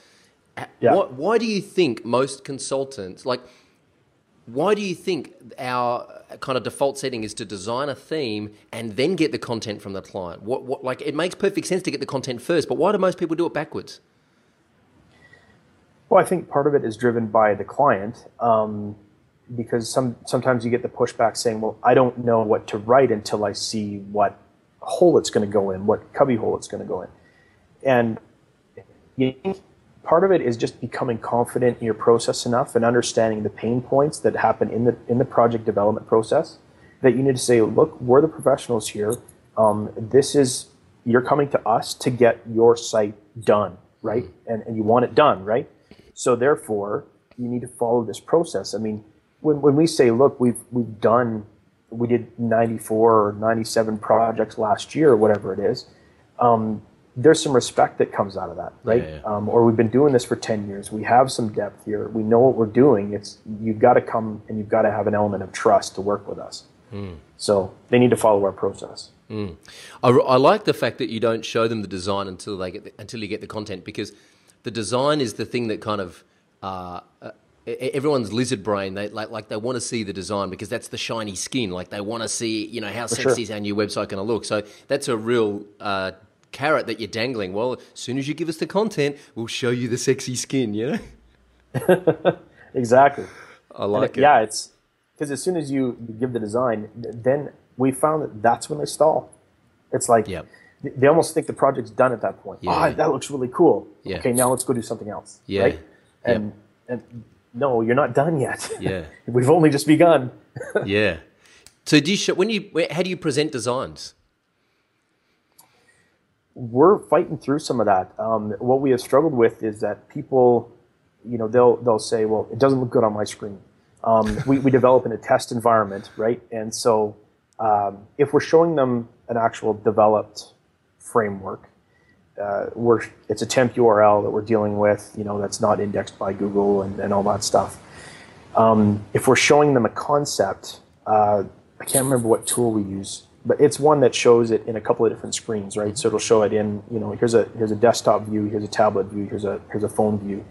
Yeah. Why, why do you think most consultants, like, why do you think our kind of default setting is to design a theme and then get the content from the client? What, what, like, it makes perfect sense to get the content first, but why do most people do it backwards? Well, I think part of it is driven by the client, um, because some sometimes you get the pushback saying, "Well, I don't know what to write until I see what hole it's going to go in, what cubby hole it's going to go in," and you part of it is just becoming confident in your process enough and understanding the pain points that happen in the in the project development process that you need to say, "Look, we're the professionals here. Um, this is you're coming to us to get your site done, right? And and you want it done, right?" So therefore, you need to follow this process. I mean, when, when we say, look, we've we've done, we did 94 or 97 projects last year, or whatever it is, um, there's some respect that comes out of that, right? Yeah, yeah. Um, or we've been doing this for 10 years. We have some depth here. We know what we're doing. It's you've got to come and you've got to have an element of trust to work with us. Hmm. So they need to follow our process. I, I like the fact that you don't show them the design until they get the, until you get the content because the design is the thing that kind of uh, uh, everyone's lizard brain they like like they want to see the design because that's the shiny skin like they want to see you know how sure. sexy is our new website going to look so that's a real uh, carrot that you're dangling well as soon as you give us the content we'll show you the sexy skin you know Exactly. I like it- it Yeah, it's because as soon as you give the design, then we found that that's when they stall. It's like Yep. they almost think the project's done at that point. Yeah. Ah, that looks really cool. Yeah. Okay, now let's go do something else. Yeah. Right? And and no, you're not done yet. Yeah. We've only just begun. yeah so do you show, when you how do you present designs we're fighting through some of that. Um, what we have struggled with is that people, you know, they'll they'll say, "Well, it doesn't look good on my screen." Um, we, we develop in a test environment, right? And so, um, if we're showing them an actual developed framework, uh, we're it's a temp URL that we're dealing with, you know, that's not indexed by Google and, and all that stuff. Um, if we're showing them a concept, uh, I can't remember what tool we use, but it's one that shows it in a couple of different screens, right? So it'll show it in, you know, here's a here's a desktop view, here's a tablet view, here's a here's a phone view,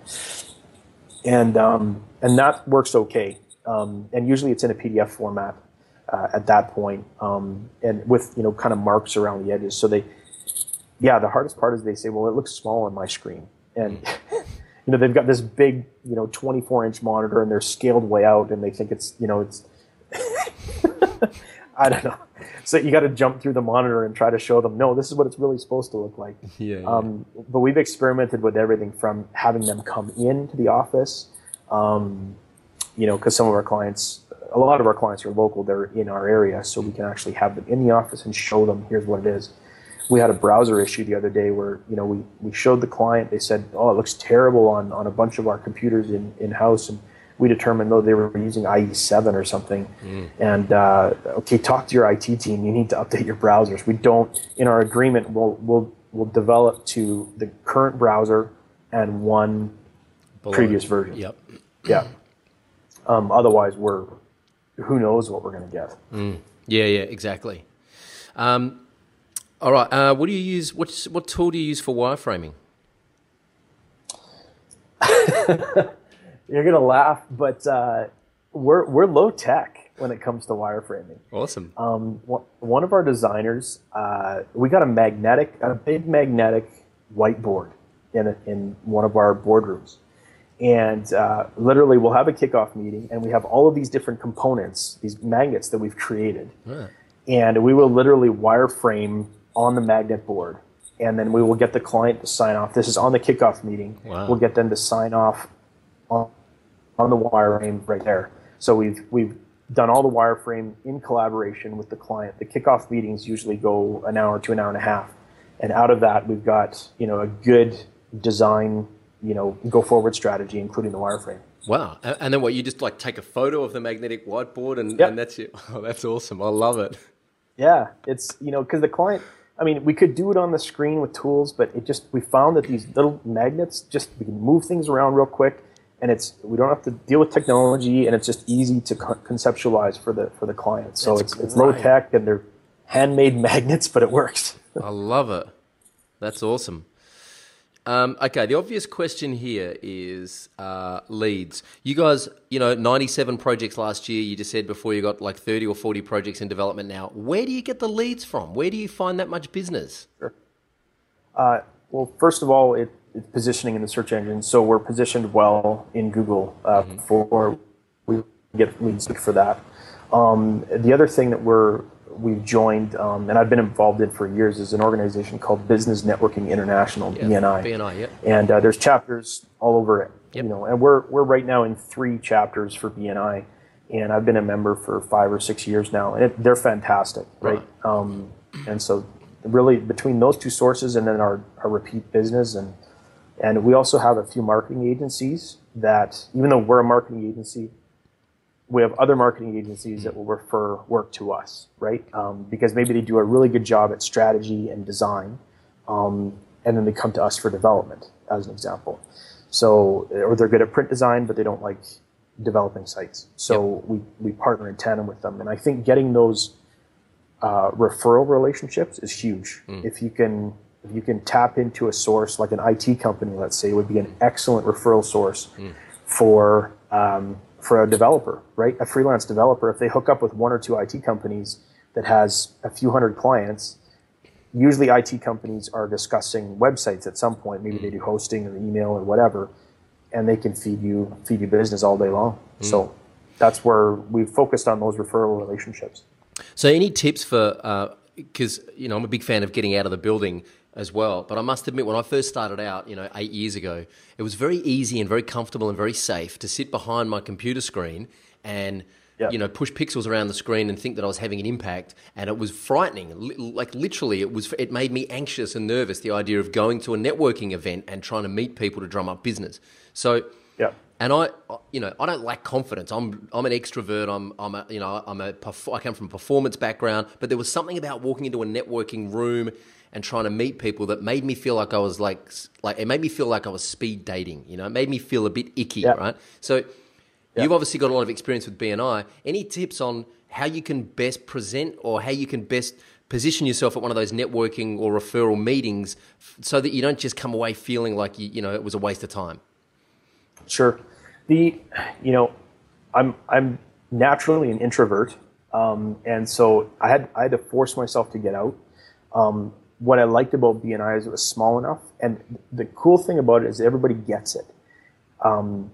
and um, and that works okay. Um, and usually it's in a PDF format uh, at that point, um, and with you know kind of marks around the edges. So they, yeah, the hardest part is they say, well, it looks small on my screen, and you know they've got this big you know 24 inch monitor and they're scaled way out, and they think it's you know it's I don't know. So you got to jump through the monitor and try to show them, no, this is what it's really supposed to look like. Yeah, yeah. Um, but we've experimented with everything from having them come into the office, um, you know, because some of our clients, a lot of our clients are local, they're in our area, so we can actually have them in the office and show them, here's what it is. We had a browser issue the other day where, you know, we, we showed the client, they said, oh, it looks terrible on, on a bunch of our computers in, in-house. And we determined, though, they were using IE7 or something. And, uh, okay, talk to your IT team. You need to update your browsers. We don't, in our agreement, we'll, we'll, we'll develop to the current browser and one Below. previous version. Yep. Yeah. Um, otherwise, we're, who knows what we're going to get. Yeah, yeah, exactly. Um, all right. Uh, what do you use? What's, what tool do you use for wireframing? you're gonna laugh, but uh, we're we're low tech when it comes to wireframing. Awesome. Um, one of our designers, uh, we got a magnetic, a big magnetic whiteboard in a, in one of our boardrooms, and uh, literally we'll have a kickoff meeting, and we have all of these different components, these magnets that we've created, and we will literally wireframe on the magnet board and then we will get the client to sign off. This is on the kickoff meeting. Wow. We'll get them to sign off on, on the wireframe right there. So we've we've done all the wireframe in collaboration with the client. The kickoff meetings usually go an hour to an hour and a half, and out of that we've got you know a good design you know go forward strategy, including the wireframe. Wow! And then what? You just like take a photo of the magnetic whiteboard, and, Yep. and that's it. Oh, that's awesome! I love it. Yeah, it's you know because the client. I mean, we could do it on the screen with tools, but it just we found that these little magnets just we can move things around real quick, and it's we don't have to deal with technology, and it's just easy to conceptualize for the for the client. So That's it's it's low tech and they're handmade magnets, but it works. I love it. That's awesome. Um, okay, the obvious question here is uh, leads. You guys, you know, 97 projects last year. You just said before you got like 30 or 40 projects in development now. Where do you get the leads from? Where do you find that much business? Uh, well, first of all, it, it's positioning in the search engine. So we're positioned well in Google uh, for we get leads for that. Um, the other thing that we're we've joined, um, and I've been involved in for years, is an organization called Business Networking International (BNI). BNI, yep. And uh, there's chapters all over it. Yep. You know, and we're we're right now in three chapters for BNI, and I've been a member for five or six years now, and it, they're fantastic, right? Um, and so, really, between those two sources, and then our, our repeat business, and and we also have a few marketing agencies that, even though we're a marketing agency, we have other marketing agencies that will refer work to us, right? Um, because maybe they do a really good job at strategy and design, um, and then they come to us for development, as an example. So, or they're good at print design, but they don't like developing sites. So we, we partner in tandem with them, and I think getting those uh, referral relationships is huge. If you can if you can tap into a source like an IT company, let's say, would be an excellent referral source for um, for a developer, right? A freelance developer. If they hook up with one or two IT companies that has a few hundred clients, usually IT companies are discussing websites at some point. Maybe they do hosting or email or whatever, and they can feed you feed you business all day long. Mm. So that's where we've focused on those referral relationships. So, any tips for? Uh, because you know, I'm a big fan of getting out of the building as well. But I must admit, when I first started out, you know, eight years ago, it was very easy and very comfortable and very safe to sit behind my computer screen and. Yeah. You know, push pixels around the screen and think that I was having an impact, and it was frightening. Like literally, it was. It made me anxious and nervous. The idea of going to a networking event and trying to meet people to drum up business. So, Yeah. and I, you know, I don't lack confidence. I'm, I'm an extrovert. I'm, I'm a, you know, I'm a, I come from a performance background. But there was something about walking into a networking room and trying to meet people that made me feel like I was like, like it made me feel like I was speed dating. You know, it made me feel a bit icky, Yeah. right? So, you've obviously got a lot of experience with BNI. Any tips on how you can best present or how you can best position yourself at one of those networking or referral meetings so that you don't just come away feeling like you, you know it was a waste of time? Sure. The, you know, I'm I'm naturally an introvert, um, and so I had I had to force myself to get out. Um, what I liked about BNI is it was small enough, and the cool thing about it is everybody gets it. Um,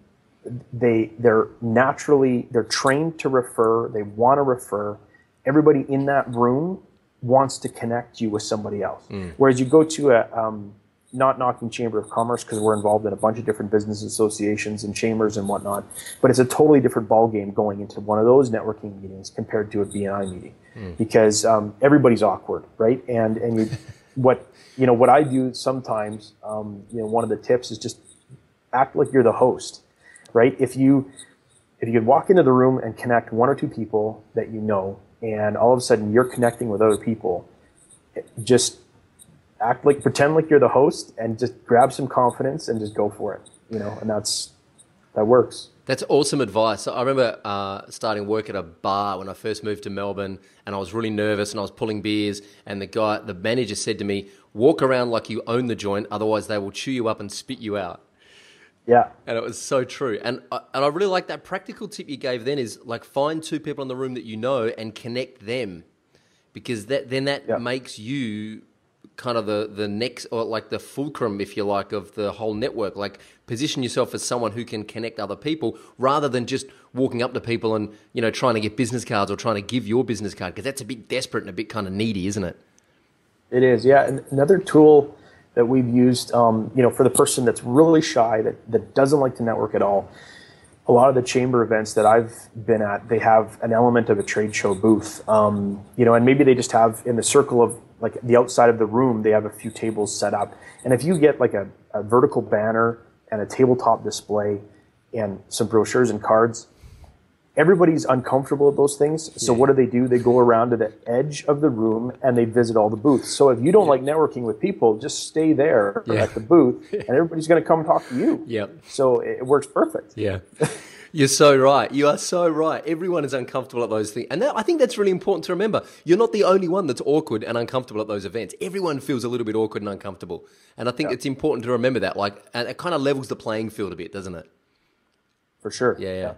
they they're naturally they're trained to refer. They want to refer. Everybody in that room wants to connect you with somebody else. Whereas you go to a um, not knocking Chamber of Commerce because we're involved in a bunch of different business associations and chambers and whatnot, but it's a totally different ballgame going into one of those networking meetings compared to a BNI meeting because um, everybody's awkward, right? And and you, what you know what I do sometimes, um, you know, one of the tips is just act like you're the host, right? If you if you could walk into the room and connect one or two people that you know, and all of a sudden you're connecting with other people, just act like pretend like you're the host and just grab some confidence and just go for it, you know, and that's that works. That's awesome advice. I remember uh, starting work at a bar when I first moved to Melbourne, and I was really nervous, and I was pulling beers, and the guy, the manager, said to me, "Walk around like you own the joint, otherwise they will chew you up and spit you out." Yeah. And it was so true. And I, and I really like that practical tip you gave then is like find two people in the room that you know and connect them because that then that Yeah. makes you kind of the the next or like the fulcrum if you like of the whole network like position yourself as someone who can connect other people rather than just walking up to people and you know trying to get business cards or trying to give your business card because that's a bit desperate and a bit kind of needy isn't it It is, yeah. And another tool that we've used, um, you know, for the person that's really shy, that, that doesn't like to network at all, a lot of the chamber events that I've been at, they have an element of a trade show booth, um, you know, and maybe they just have in the circle of like the outside of the room, they have a few tables set up. And if you get like a, a vertical banner and a tabletop display and some brochures and cards, everybody's uncomfortable with those things. So what do they do? They go around to the edge of the room and they visit all the booths. So if you don't like networking with people, just stay there Yeah. at the booth, and everybody's going to come talk to you. Yeah. So it it works perfect. Yeah. You're so right. You are so right. Everyone is uncomfortable at those things. And that, I think that's really important to remember. You're not the only one that's awkward and uncomfortable at those events. Everyone feels a little bit awkward and uncomfortable. And I think it's important to remember that. Like, and it kind of levels the playing field a bit, doesn't it? For sure. Yeah, yeah.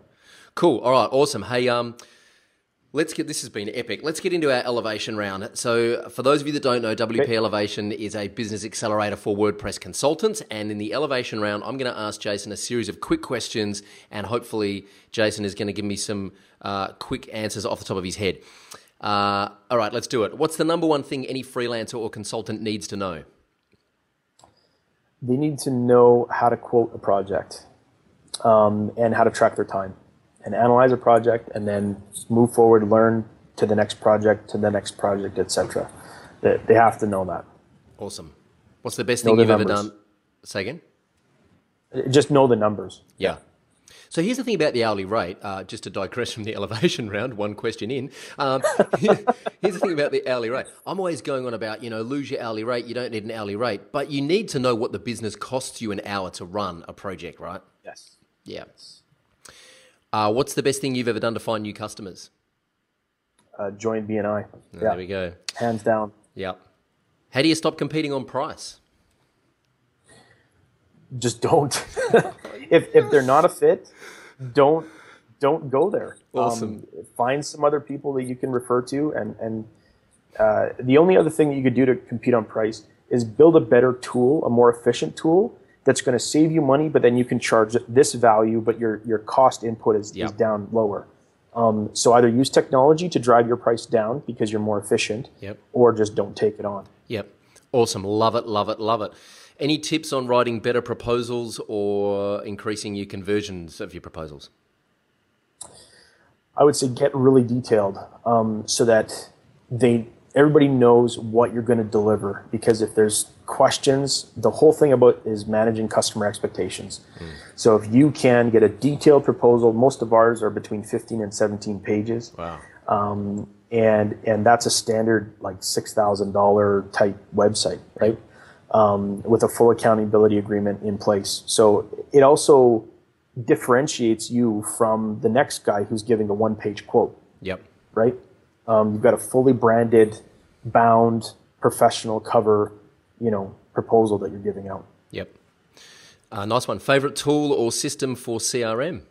Cool. All right. Awesome. Hey, um, let's get this has been epic. Let's get into our elevation round. So, for those of you that don't know, WP Elevation is a business accelerator for WordPress consultants. And in the elevation round, I'm going to ask Jason a series of quick questions, and hopefully, Jason is going to give me some uh, quick answers off the top of his head. Uh, all right, let's do it. What's the number one thing any freelancer or consultant needs to know? They need to know how to quote a project um, and how to track their time and analyze a project and then move forward, learn to the next project, to the next project, etc. They, they have to know that. Awesome. What's the best Know thing you've ever done? Say again. Just know the numbers. Yeah. So here's the thing about the hourly rate, uh, just to digress from the elevation round, one question in. Um, here's the thing about the hourly rate. I'm always going on about, you know, lose your hourly rate, you don't need an hourly rate, but you need to know what the business costs you an hour to run a project, right? Yes. Yeah. Uh, what's the best thing you've ever done to find new customers? Uh, join BNI. There Yeah. we go. Hands down. Yeah. How do you stop competing on price? just don't. if if they're not a fit, don't don't go there. Awesome. Um, find some other people that you can refer to, and and uh, the only other thing that you could do to compete on price is build a better tool, a more efficient tool that's going to save you money, but then you can charge this value, but your your cost input is, is down lower. Um, so either use technology to drive your price down because you're more efficient, Yep. or just don't take it on. Yep. Awesome. Love it, love it, love it. Any tips on writing better proposals or increasing your conversions of your proposals? I would say get really detailed um, so that they everybody knows what you're going to deliver. Because if there's questions, the whole thing about is managing customer expectations. So if you can get a detailed proposal, most of ours are between 15 and 17 pages, Wow. um, and and that's a standard like six thousand dollar type website, right? Um, with a full accountability agreement in place. So it also differentiates you from the next guy who's giving a one page quote, Yep. right? Um, you've got a fully branded, bound, professional cover, you know, proposal that you're giving out. Yep. Uh, nice one. Favorite tool or system for CRM?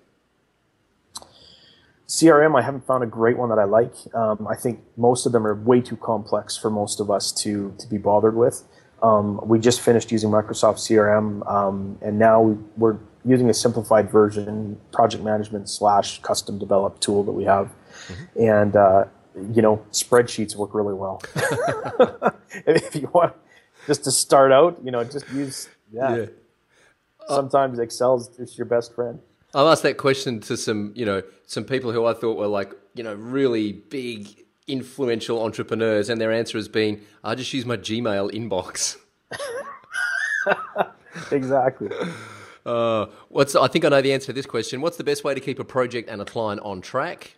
CRM, I haven't found a great one that I like. Um, I think most of them are way too complex for most of us to to be bothered with. Um, we just finished using Microsoft CRM, um, and now we, we're using a simplified version, project management slash custom developed tool that we have, and uh, you know spreadsheets work really well. if you want just to start out, you know, just use yeah. Sometimes Excel's just your best friend. I've asked that question to some, you know, some people who I thought were like, you know, really big, influential entrepreneurs, and their answer has been, "I just use my Gmail inbox." Exactly. Uh, what's? I think I know the answer to this question. What's the best way to keep a project and a client on track?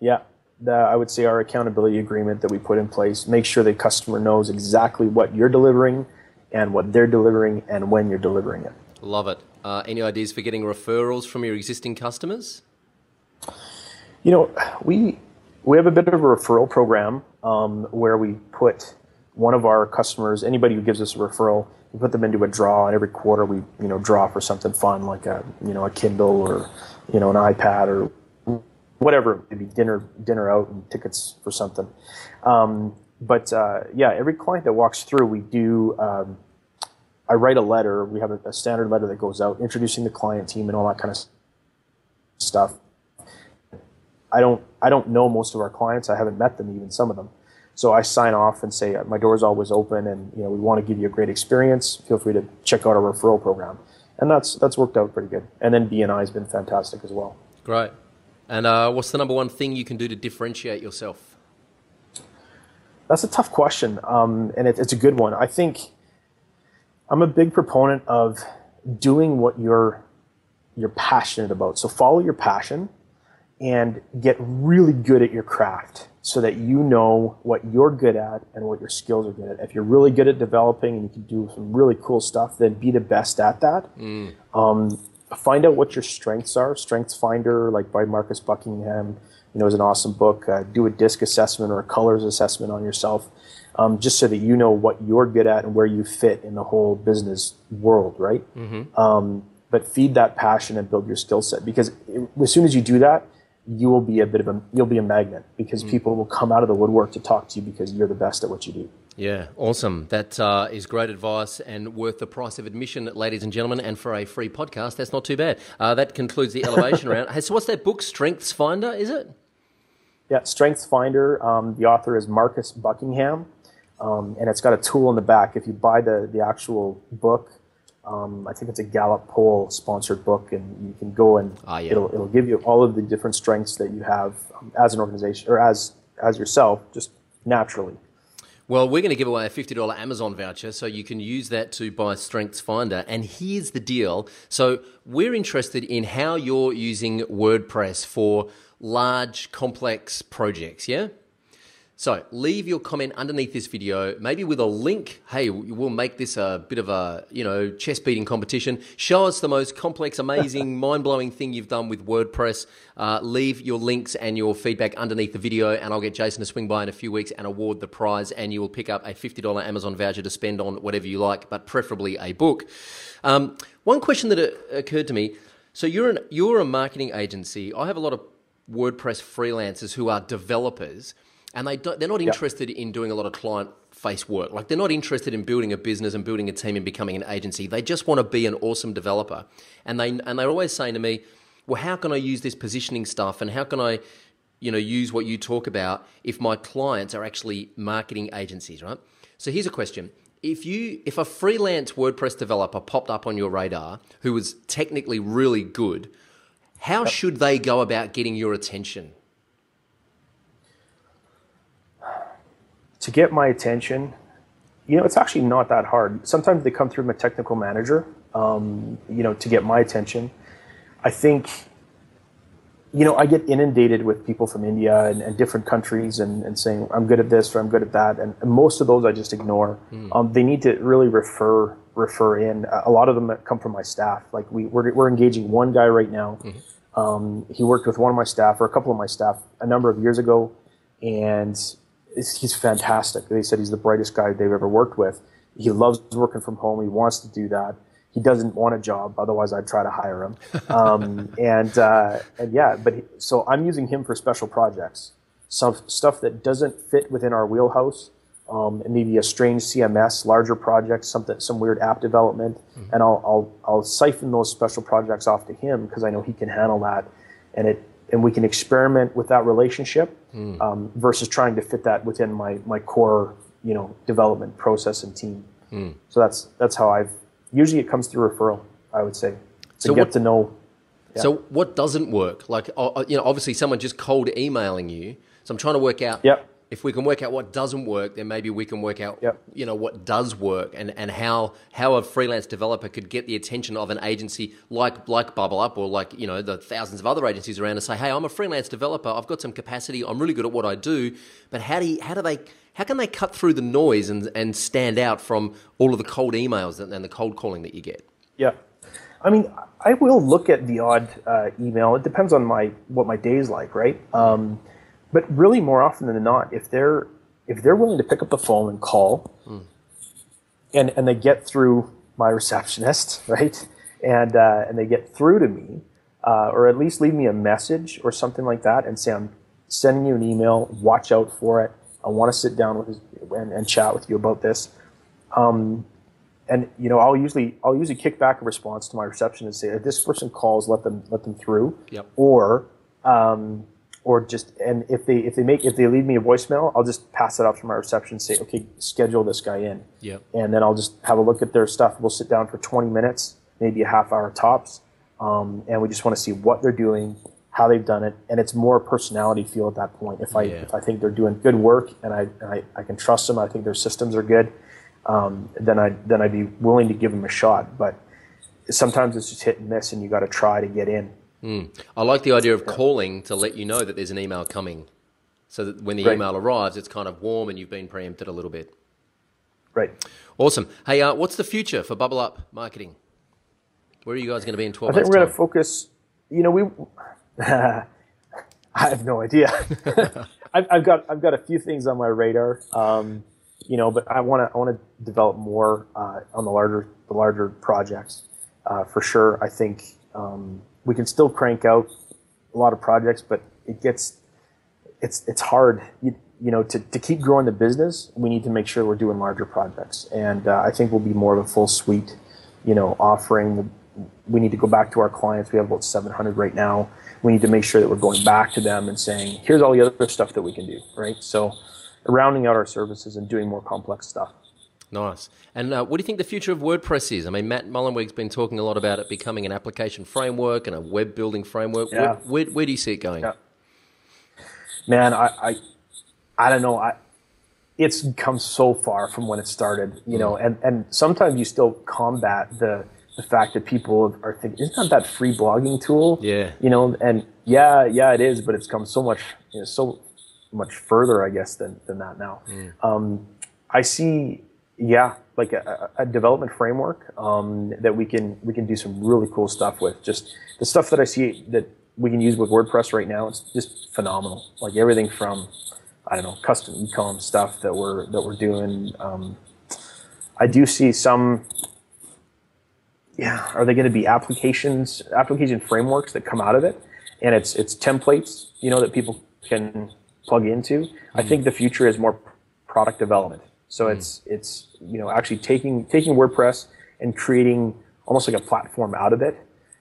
Yeah, the, I would say our accountability agreement that we put in place make sure the customer knows exactly what you're delivering and what they're delivering and when you're delivering it. Love it. Uh, any ideas for getting referrals from your existing customers? You know, we we have a bit of a referral program um, where we put one of our customers, anybody who gives us a referral, we put them into a draw, and every quarter we you know draw for something fun like a you know a Kindle or you know an iPad or whatever, maybe dinner dinner out and tickets for something. Um, but uh, yeah, every client that walks through, we do. Um, I write a letter. We have a, a, standard letter that goes out introducing the client team and all that kind of stuff. I don't I don't know most of our clients. I haven't met them even some of them. So I sign off and say my door is always open, and you know we want to give you a great experience. Feel free to check out our referral program, and that's that's worked out pretty good. And then BNI has been fantastic as well. Great. And uh, what's the number one thing you can do to differentiate yourself? That's a tough question, um, and it, it's a good one. I think I'm a big proponent of doing what you're you're passionate about. So follow your passion and get really good at your craft so that you know what you're good at and what your skills are good at. If you're really good at developing and you can do some really cool stuff, then be the best at that. Mm. Um, find out what your strengths are. StrengthsFinder, like by Marcus Buckingham, you know, is an awesome book. Uh, do a disc assessment or a colors assessment on yourself, um, just so that you know what you're good at and where you fit in the whole business world, right? Mm-hmm. Um, but feed that passion and build your skill set because it, as soon as you do that, you will be a bit of a you'll be a magnet because mm. people will come out of the woodwork to talk to you because you're the best at what you do. Yeah, awesome. That uh, is great advice and worth the price of admission, ladies and gentlemen. And for a free podcast, that's not too bad. Uh, that concludes the elevation round. Hey, so, what's that book? StrengthsFinder, is it? Yeah, StrengthsFinder. Um, the author is Marcus Buckingham, um, and it's got a tool in the back. If you buy the the actual book, um, I think it's a Gallup poll sponsored book, and you can go and ah, yeah. it'll it'll give you all of the different strengths that you have um, as an organization or as as yourself, just naturally. Well, we're going to give away a $50 Amazon voucher, so you can use that to buy StrengthsFinder. And here's the deal. So, we're interested in how you're using WordPress for large, complex projects, yeah? So leave your comment underneath this video, maybe with a link. Hey, we'll make this a bit of a, you know, chest beating competition. Show us the most complex, amazing, mind blowing thing you've done with WordPress. Uh, leave your links and your feedback underneath the video, and I'll get Jason to swing by in a few weeks and award the prize. And you will pick up a $50 Amazon voucher to spend on whatever you like, but preferably a book. Um, one question that occurred to me so you're, an, you're a marketing agency. I have a lot of WordPress freelancers who are developers and they they're not interested yep. in doing a lot of client face work. Like they're not interested in building a business and building a team and becoming an agency. They just want to be an awesome developer. And they and they're always saying to me, "Well, how can I use this positioning stuff and how can I you know use what you talk about if my clients are actually marketing agencies, right?" So here's a question. If you if a freelance WordPress developer popped up on your radar who was technically really good, how yep. should they go about getting your attention? To get my attention, you know, it's actually not that hard. Sometimes they come through my technical manager, um, you know, to get my attention. I think, you know, I get inundated with people from India and, and different countries and, and, saying, I'm good at this or I'm good at that. And, and most of those I just ignore. Mm. Um, they need to really refer refer in. A lot of them come from my staff. Like we, we're, we're engaging one guy right now. Mm-hmm. Um, he worked with one of my staff or a couple of my staff a number of years ago. And he's fantastic. They said he's the brightest guy they've ever worked with. He loves working from home. He wants to do that. He doesn't want a job, otherwise I'd try to hire him. Um, and uh, and yeah, but he, so I'm using him for special projects, some stuff that doesn't fit within our wheelhouse. Um, and maybe a strange CMS, larger projects, something, some weird app development, mm-hmm. and I'll, I'll I'll siphon those special projects off to him because I know he can handle that, and it and we can experiment with that relationship mm. um, versus trying to fit that within my my core you know development process and team. Mm. So that's that's how I've usually it comes through referral. I would say to so get what, to know. Yeah. So what doesn't work? Like uh, uh, you know, obviously someone just cold emailing you. So I'm trying to work out. Yep if we can work out what doesn't work, then maybe we can work out, yep. you know, what does work and, and how how a freelance developer could get the attention of an agency like like Bubble Up or like you know the thousands of other agencies around and say, hey, I'm a freelance developer, I've got some capacity, I'm really good at what I do, but how do you, how do they how can they cut through the noise and and stand out from all of the cold emails and, and the cold calling that you get? Yeah. I mean, I will look at the odd uh, email. It depends on my what my day is like, right? Um, but really, more often than not, if they're if they're willing to pick up the phone and call, mm. and and they get through my receptionist, right, and uh, and they get through to me, uh, or at least leave me a message or something like that, and say I'm sending you an email. Watch out for it. I want to sit down with and, and chat with you about this. Um, and you know, I'll usually I'll usually kick back a response to my receptionist and say, if this person calls, let them let them through. Yep. Or um, or just and if they if they make if they leave me a voicemail, I'll just pass it off to my reception and say, okay, schedule this guy in. Yep. And then I'll just have a look at their stuff. We'll sit down for 20 minutes, maybe a half hour tops, um, and we just want to see what they're doing, how they've done it, and it's more personality feel at that point. If I yeah. if I think they're doing good work and I, and I I can trust them, I think their systems are good, um, then I then I'd be willing to give them a shot. But sometimes it's just hit and miss, and you got to try to get in. Mm. I like the idea of calling to let you know that there's an email coming, so that when the right. email arrives, it's kind of warm and you've been preempted a little bit. Right. Awesome. Hey, uh, what's the future for Bubble Up Marketing? Where are you guys going to be in 12 I think we're going to focus, you know, we, I have no idea. I've, I've, got, I've got a few things on my radar, um, you know, but I want to, I want to develop more uh, on the larger, the larger projects uh, for sure. I think, um, we can still crank out a lot of projects, but it gets it's it's hard. You, you know, to, to keep growing the business, we need to make sure we're doing larger projects, and uh, I think we'll be more of a full suite, you know, offering. We need to go back to our clients. We have about 700 right now. We need to make sure that we're going back to them and saying, "Here's all the other stuff that we can do." Right. So, rounding out our services and doing more complex stuff. Nice. And uh, what do you think the future of WordPress is? I mean, Matt Mullenweg's been talking a lot about it becoming an application framework and a web building framework. Yeah. Where, where, where do you see it going? Yeah. Man, I, I, I don't know. I, it's come so far from when it started, you know, mm. and, and sometimes you still combat the, the fact that people are thinking, isn't that that free blogging tool? Yeah. You know, and yeah, yeah, it is, but it's come so much, you know, so much further, I guess, than, than that now. Mm. Um, I see yeah, like a, a development framework um, that we can we can do some really cool stuff with. Just the stuff that I see that we can use with WordPress right now, it's just phenomenal. Like everything from I don't know custom ecom stuff that we're that we're doing. Um, I do see some. Yeah, are they going to be applications application frameworks that come out of it? And it's it's templates, you know, that people can plug into. Mm-hmm. I think the future is more product development so mm. it's it's you know actually taking taking WordPress and creating almost like a platform out of it,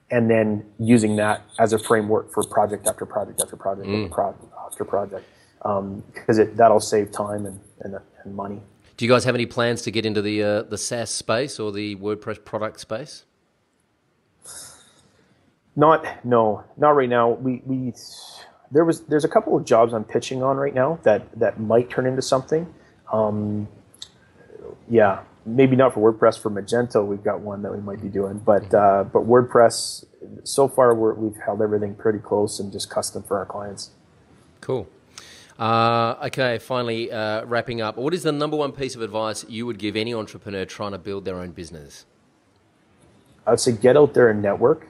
and then using that as a framework for project after project after project mm. after project after project, because um, that'll save time and, and, and money. Do you guys have any plans to get into the uh, the SaaS space or the WordPress product space? Not no, not right now. We we there was there's a couple of jobs I'm pitching on right now that that might turn into something. Um, yeah, maybe not for WordPress. For Magento, we've got one that we might be doing, but mm-hmm. uh, but WordPress so far we have held everything pretty close and just custom for our clients. Cool. Uh, okay, finally uh, wrapping up. What is the number one piece of advice you would give any entrepreneur trying to build their own business? I would say get out there and network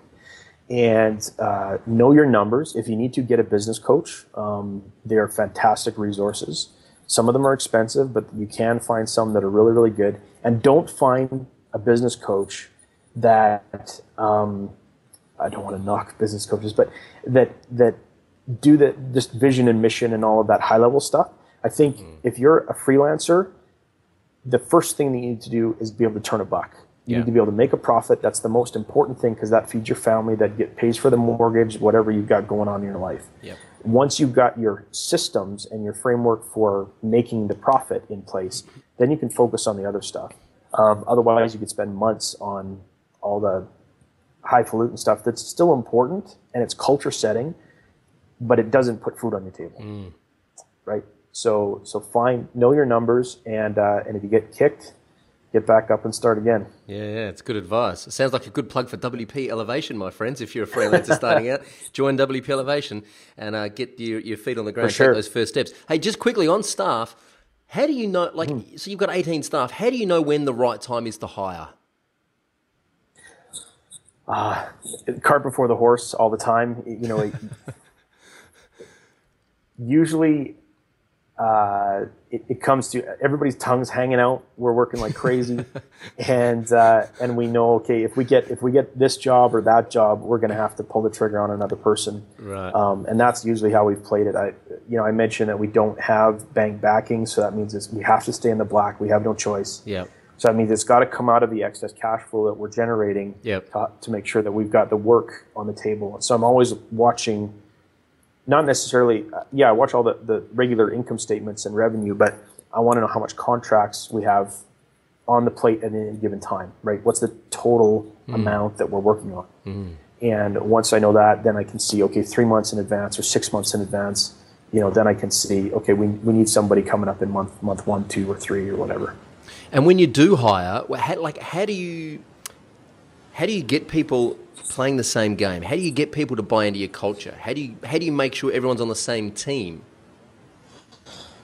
and uh, know your numbers. If you need to get a business coach, um, they are fantastic resources. Some of them are expensive, but you can find some that are really, really good. And don't find a business coach that um, I don't want to knock business coaches, but that that do the just vision and mission and all of that high level stuff. I think mm. if you're a freelancer, the first thing that you need to do is be able to turn a buck. You yeah. need to be able to make a profit. That's the most important thing because that feeds your family, that get, pays for the mortgage, whatever you've got going on in your life. Yep once you've got your systems and your framework for making the profit in place, then you can focus on the other stuff. Um, otherwise, you could spend months on all the highfalutin stuff that's still important and it's culture setting, but it doesn't put food on your table, mm. right? So, so find know your numbers, and uh, and if you get kicked, get back up and start again. Yeah, yeah, it's good advice. It sounds like a good plug for WP Elevation, my friends. If you're a freelancer starting out, join WP Elevation and uh, get your, your feet on the ground, sure. take those first steps. Hey, just quickly on staff, how do you know, like, mm. so you've got 18 staff, how do you know when the right time is to hire? Uh, cart before the horse all the time. You know, usually uh, it, it, comes to everybody's tongues hanging out. We're working like crazy, and uh, and we know okay if we get if we get this job or that job, we're going to have to pull the trigger on another person. Right. Um, and that's usually how we've played it. I you know I mentioned that we don't have bank backing, so that means we have to stay in the black. We have no choice. Yeah. So that means it's got to come out of the excess cash flow that we're generating yep. to, to make sure that we've got the work on the table. So I'm always watching not necessarily, uh, yeah, I watch all the, the regular income statements and revenue, but I want to know how much contracts we have on the plate at any given time, right? What's the total mm. amount that we're working on? Mm. And once I know that, then I can see, okay, three months in advance or six months in advance, you know, then I can see, okay, we, we need somebody coming up in month, month one, two, or three, or whatever. And when you do hire, how, like, how do you, how do you get people playing the same game? How do you get people to buy into your culture? How do you how do you make sure everyone's on the same team?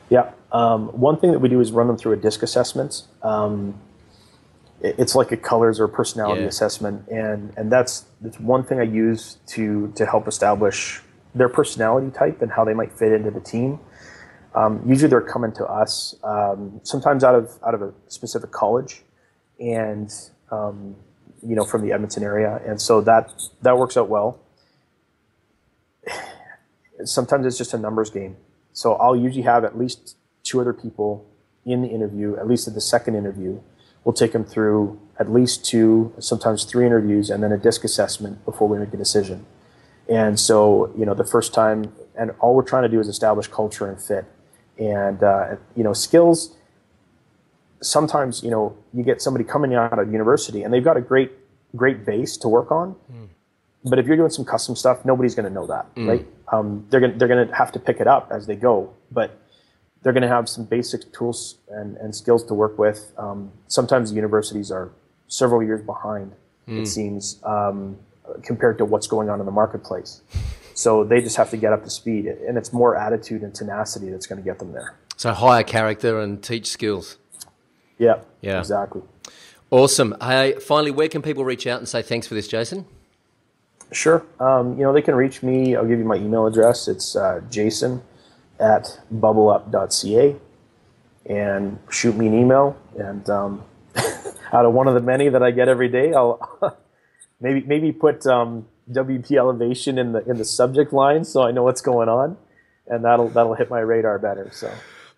Yeah, um, one thing that we do is run them through a disc assessment. Um, it, it's like a colors or personality yeah. assessment, and and that's that's one thing I use to to help establish their personality type and how they might fit into the team. Um, usually, they're coming to us um, sometimes out of out of a specific college, and um, you know, from the Edmonton area, and so that that works out well. Sometimes it's just a numbers game, so I'll usually have at least two other people in the interview, at least at the second interview. We'll take them through at least two, sometimes three interviews, and then a disc assessment before we make a decision. And so, you know, the first time, and all we're trying to do is establish culture and fit, and uh, you know, skills sometimes you know you get somebody coming out of university and they've got a great great base to work on mm. but if you're doing some custom stuff nobody's going to know that mm. right um, they're going they're going to have to pick it up as they go but they're going to have some basic tools and, and skills to work with um, sometimes universities are several years behind mm. it seems um, compared to what's going on in the marketplace so they just have to get up to speed and it's more attitude and tenacity that's going to get them there so hire character and teach skills yeah. Yeah. Exactly. Awesome. Hey, finally, where can people reach out and say thanks for this, Jason? Sure. Um, you know, they can reach me. I'll give you my email address. It's uh, jason at bubbleup.ca and shoot me an email. And um, out of one of the many that I get every day, I'll maybe maybe put um, WP elevation in the in the subject line so I know what's going on, and that'll that'll hit my radar better. So.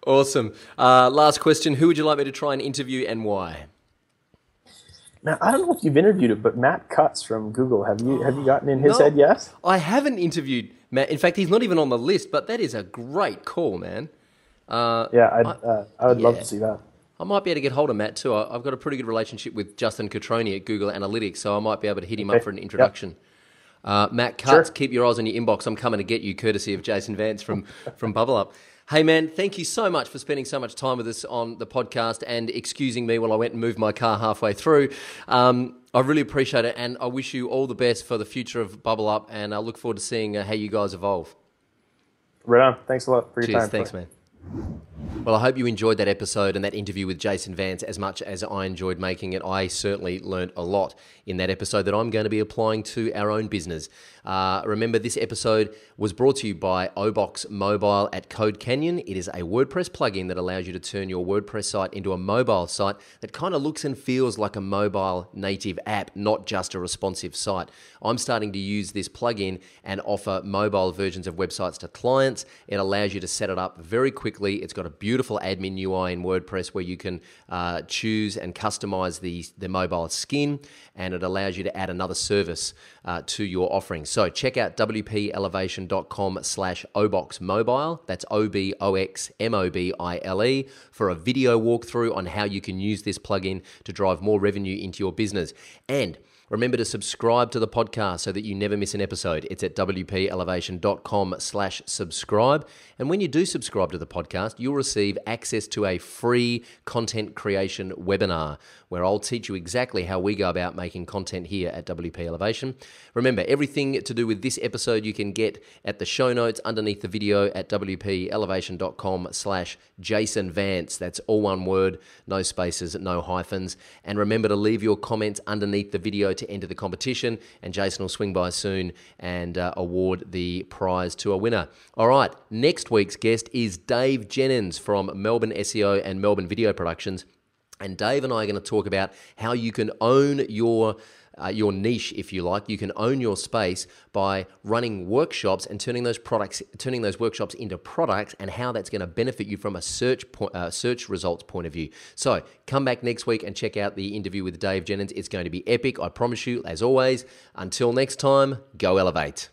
Awesome. Uh, last question: Who would you like me to try and interview, and why? Now, I don't know if you've interviewed it, but Matt Cutts from Google. Have you have you gotten in his no, head? Yes. I haven't interviewed Matt. In fact, he's not even on the list. But that is a great call, man. Uh, yeah, I'd, I, uh, I would yeah. love to see that. I might be able to get hold of Matt too. I've got a pretty good relationship with Justin Cutroni at Google Analytics, so I might be able to hit him okay. up for an introduction. Yep. Uh, Matt Cutts, sure. keep your eyes on your inbox. I'm coming to get you, courtesy of Jason Vance from from Bubble Up. Hey, man, thank you so much for spending so much time with us on the podcast and excusing me while I went and moved my car halfway through. Um, I really appreciate it, and I wish you all the best for the future of Bubble Up, and I look forward to seeing uh, how you guys evolve. Right on. Thanks a lot for your Cheers, time. Thanks, man. Well, I hope you enjoyed that episode and that interview with Jason Vance as much as I enjoyed making it. I certainly learned a lot in that episode that I'm going to be applying to our own business. Uh, remember, this episode was brought to you by Obox Mobile at Code Canyon. It is a WordPress plugin that allows you to turn your WordPress site into a mobile site that kind of looks and feels like a mobile native app, not just a responsive site. I'm starting to use this plugin and offer mobile versions of websites to clients. It allows you to set it up very quickly. It's got a beautiful admin UI in WordPress where you can uh, choose and customize the, the mobile skin, and it allows you to add another service uh, to your offering. So check out wpelevation.com slash oboxmobile. That's O-B-O-X-M-O-B-I-L-E for a video walkthrough on how you can use this plugin to drive more revenue into your business. And Remember to subscribe to the podcast so that you never miss an episode. It's at wpelevation.com slash subscribe. And when you do subscribe to the podcast, you'll receive access to a free content creation webinar where I'll teach you exactly how we go about making content here at WP Elevation. Remember, everything to do with this episode you can get at the show notes underneath the video at wpelevation.com slash Jason Vance. That's all one word, no spaces, no hyphens. And remember to leave your comments underneath the video to enter the competition, and Jason will swing by soon and uh, award the prize to a winner. All right, next week's guest is Dave Jennings from Melbourne SEO and Melbourne Video Productions. And Dave and I are going to talk about how you can own your uh, your niche, if you like. You can own your space by running workshops and turning those products, turning those workshops into products, and how that's going to benefit you from a search po- uh, search results point of view. So come back next week and check out the interview with Dave Jennings. It's going to be epic, I promise you. As always, until next time, go elevate.